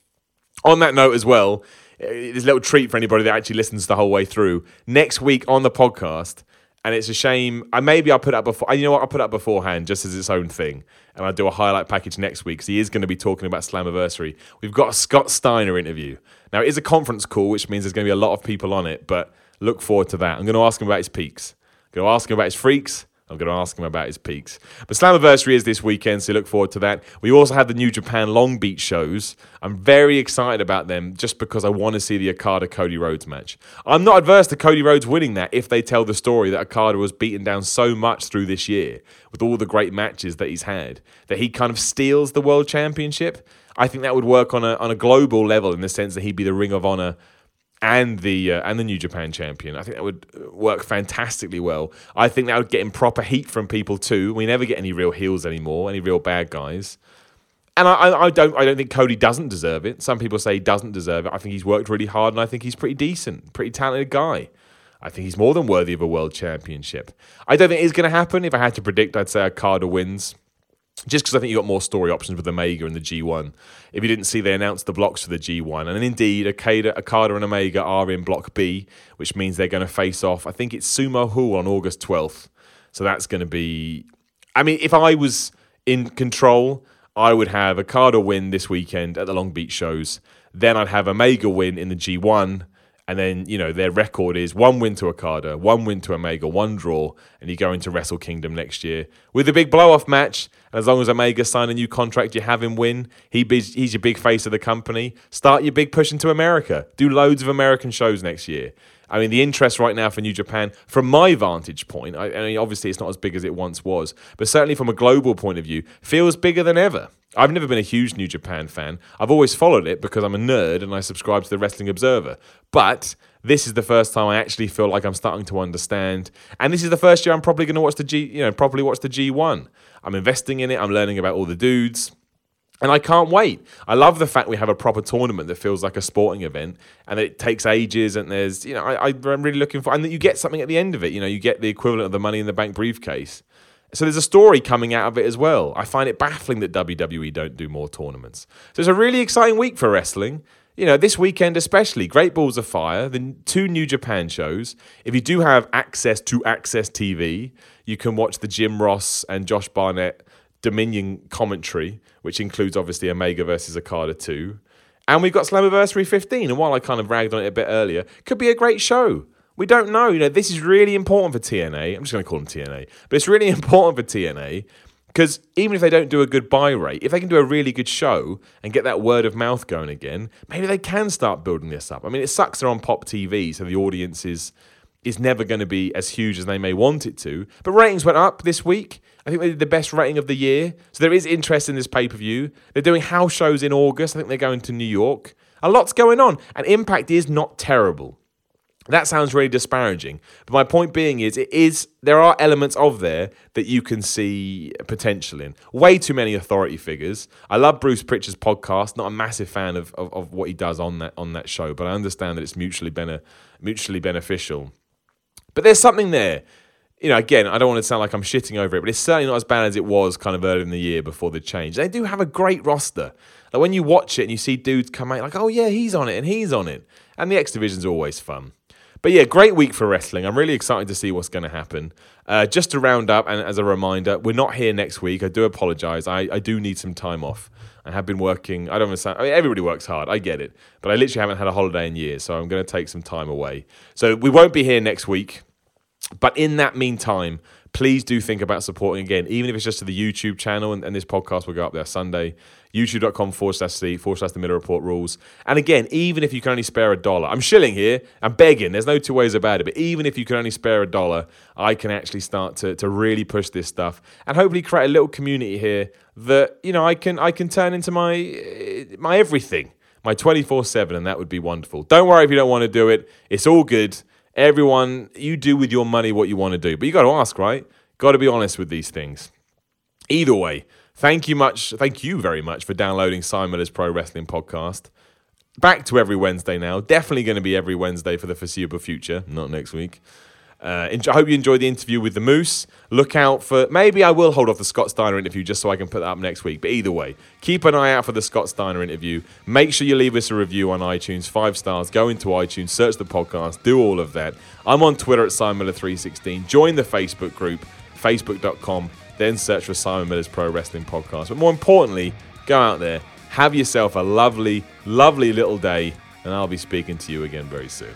S1: On that note, as well, it's a little treat for anybody that actually listens the whole way through. Next week on the podcast, and it's a shame. I maybe I'll put up before. You know what? I'll put up beforehand just as its own thing, and I'll do a highlight package next week because he is going to be talking about Slammiversary. We've got a Scott Steiner interview. Now it is a conference call, which means there's going to be a lot of people on it, but look forward to that. I'm going to ask him about his peaks. I'm going to ask him about his freaks. I'm going to ask him about his peaks. But Slammiversary is this weekend, so look forward to that. We also have the New Japan Long Beach shows. I'm very excited about them just because I want to see the Okada Cody Rhodes match. I'm not adverse to Cody Rhodes winning that if they tell the story that Okada was beaten down so much through this year with all the great matches that he's had that he kind of steals the world championship. I think that would work on a on a global level in the sense that he'd be the Ring of Honor and the uh, and the New Japan champion. I think that would work fantastically well. I think that would get him proper heat from people too. We never get any real heels anymore, any real bad guys. And I, I, don't I don't think Cody doesn't deserve it. Some people say he doesn't deserve it. I think he's worked really hard and I think he's pretty decent, pretty talented guy. I think he's more than worthy of a world championship. I don't think it's going to happen. If I had to predict, I'd say Okada wins just because I think you got more story options with Omega and the G1. If you didn't see, they announced the blocks for the G1, and indeed, Okada, Okada and Omega are in Block B, which means they're going to face off. I think it's Sumo Hall on August 12th, so that's going to be. I mean, if I was in control, I would have Okada win this weekend at the Long Beach shows. Then I'd have Omega win in the G1 and then you know their record is one win to Okada, one win to Omega, one draw, and you go into Wrestle Kingdom next year with a big blow off match. And as long as Omega sign a new contract, you have him win. He be, he's your big face of the company. Start your big push into America. Do loads of American shows next year. I mean, the interest right now for New Japan, from my vantage point, I, I mean, obviously it's not as big as it once was, but certainly from a global point of view, feels bigger than ever. I've never been a huge New Japan fan. I've always followed it because I'm a nerd and I subscribe to the Wrestling Observer. But this is the first time I actually feel like I'm starting to understand. And this is the first year I'm probably going to watch the G, you know, probably watch the G1. I'm investing in it. I'm learning about all the dudes. And I can't wait. I love the fact we have a proper tournament that feels like a sporting event and it takes ages and there's, you know, I, I'm really looking for, and that you get something at the end of it. You know, you get the equivalent of the money in the bank briefcase. So there's a story coming out of it as well. I find it baffling that WWE don't do more tournaments. So it's a really exciting week for wrestling. You know, this weekend especially, Great Balls of Fire, the two New Japan shows. If you do have access to AXS TV, you can watch the Jim Ross and Josh Barnett Dominion commentary, which includes obviously Omega versus Okada 2. And we've got Slammiversary 15. And while I kind of ragged on it a bit earlier, could be a great show. We don't know. You know, this is really important for TNA. I'm just going to call them TNA, but it's really important for TNA because even if they don't do a good buy rate, if they can do a really good show and get that word of mouth going again, maybe they can start building this up. I mean, it sucks they're on pop TV, so the audience is is never going to be as huge as they may want it to. But ratings went up this week. I think they did the best rating of the year. So there is interest in this pay per view. They're doing house shows in August. I think they're going to New York. A lot's going on. And Impact is not terrible. That sounds really disparaging. But my point being is it is there are elements of there that you can see potential in. Way too many authority figures. I love Bruce Prichard's podcast, not a massive fan of, of, of what he does on that on that show, but I understand that it's mutually bene, mutually beneficial. But there's something there. You know, again, I don't want to sound like I'm shitting over it, but it's certainly not as bad as it was kind of early in the year before the change. They do have a great roster. Like when you watch it and you see dudes come out, like, oh yeah, he's on it and he's on it. And the X Division's always fun. But yeah, great week for wrestling. I'm really excited to see what's going to happen. Uh, just to round up, and as a reminder, we're not here next week. I do apologize. I, I do need some time off. I have been working. I don't understand. I mean, everybody works hard. I get it. But I literally haven't had a holiday in years. So I'm going to take some time away. So we won't be here next week. But in that meantime, please do think about supporting again, even if it's just to the YouTube channel, and, and this podcast will go up there Sunday youtube.com forward slash C forward slash the Miller Report rules. And again, even if you can only spare a dollar, I'm shilling here, I'm begging, there's no two ways about it, but even if you can only spare a dollar, I can actually start to, to really push this stuff and hopefully create a little community here that, you know, I can I can turn into my my everything, my 24-7, and that would be wonderful. Don't worry if you don't want to do it. It's all good. Everyone, you do with your money what you want to do. But you got to ask, right? Got to be honest with these things. Either way, Thank you much. Thank you very much for downloading Simon Miller's Pro Wrestling Podcast. Back to every Wednesday now. Definitely going to be every Wednesday for the foreseeable future, not next week. Uh, I hope you enjoyed the interview with the Moose. Look out for maybe I will hold off the Scott Steiner interview just so I can put that up next week. But either way, keep an eye out for the Scott Steiner interview. Make sure you leave us a review on iTunes, five stars. Go into iTunes, search the podcast, do all of that. I'm on Twitter at Simon Miller 316. Join the Facebook group, facebook.com then search for Simon Miller's Pro Wrestling Podcast. But more importantly, go out there, have yourself a lovely, lovely little day, and I'll be speaking to you again very soon.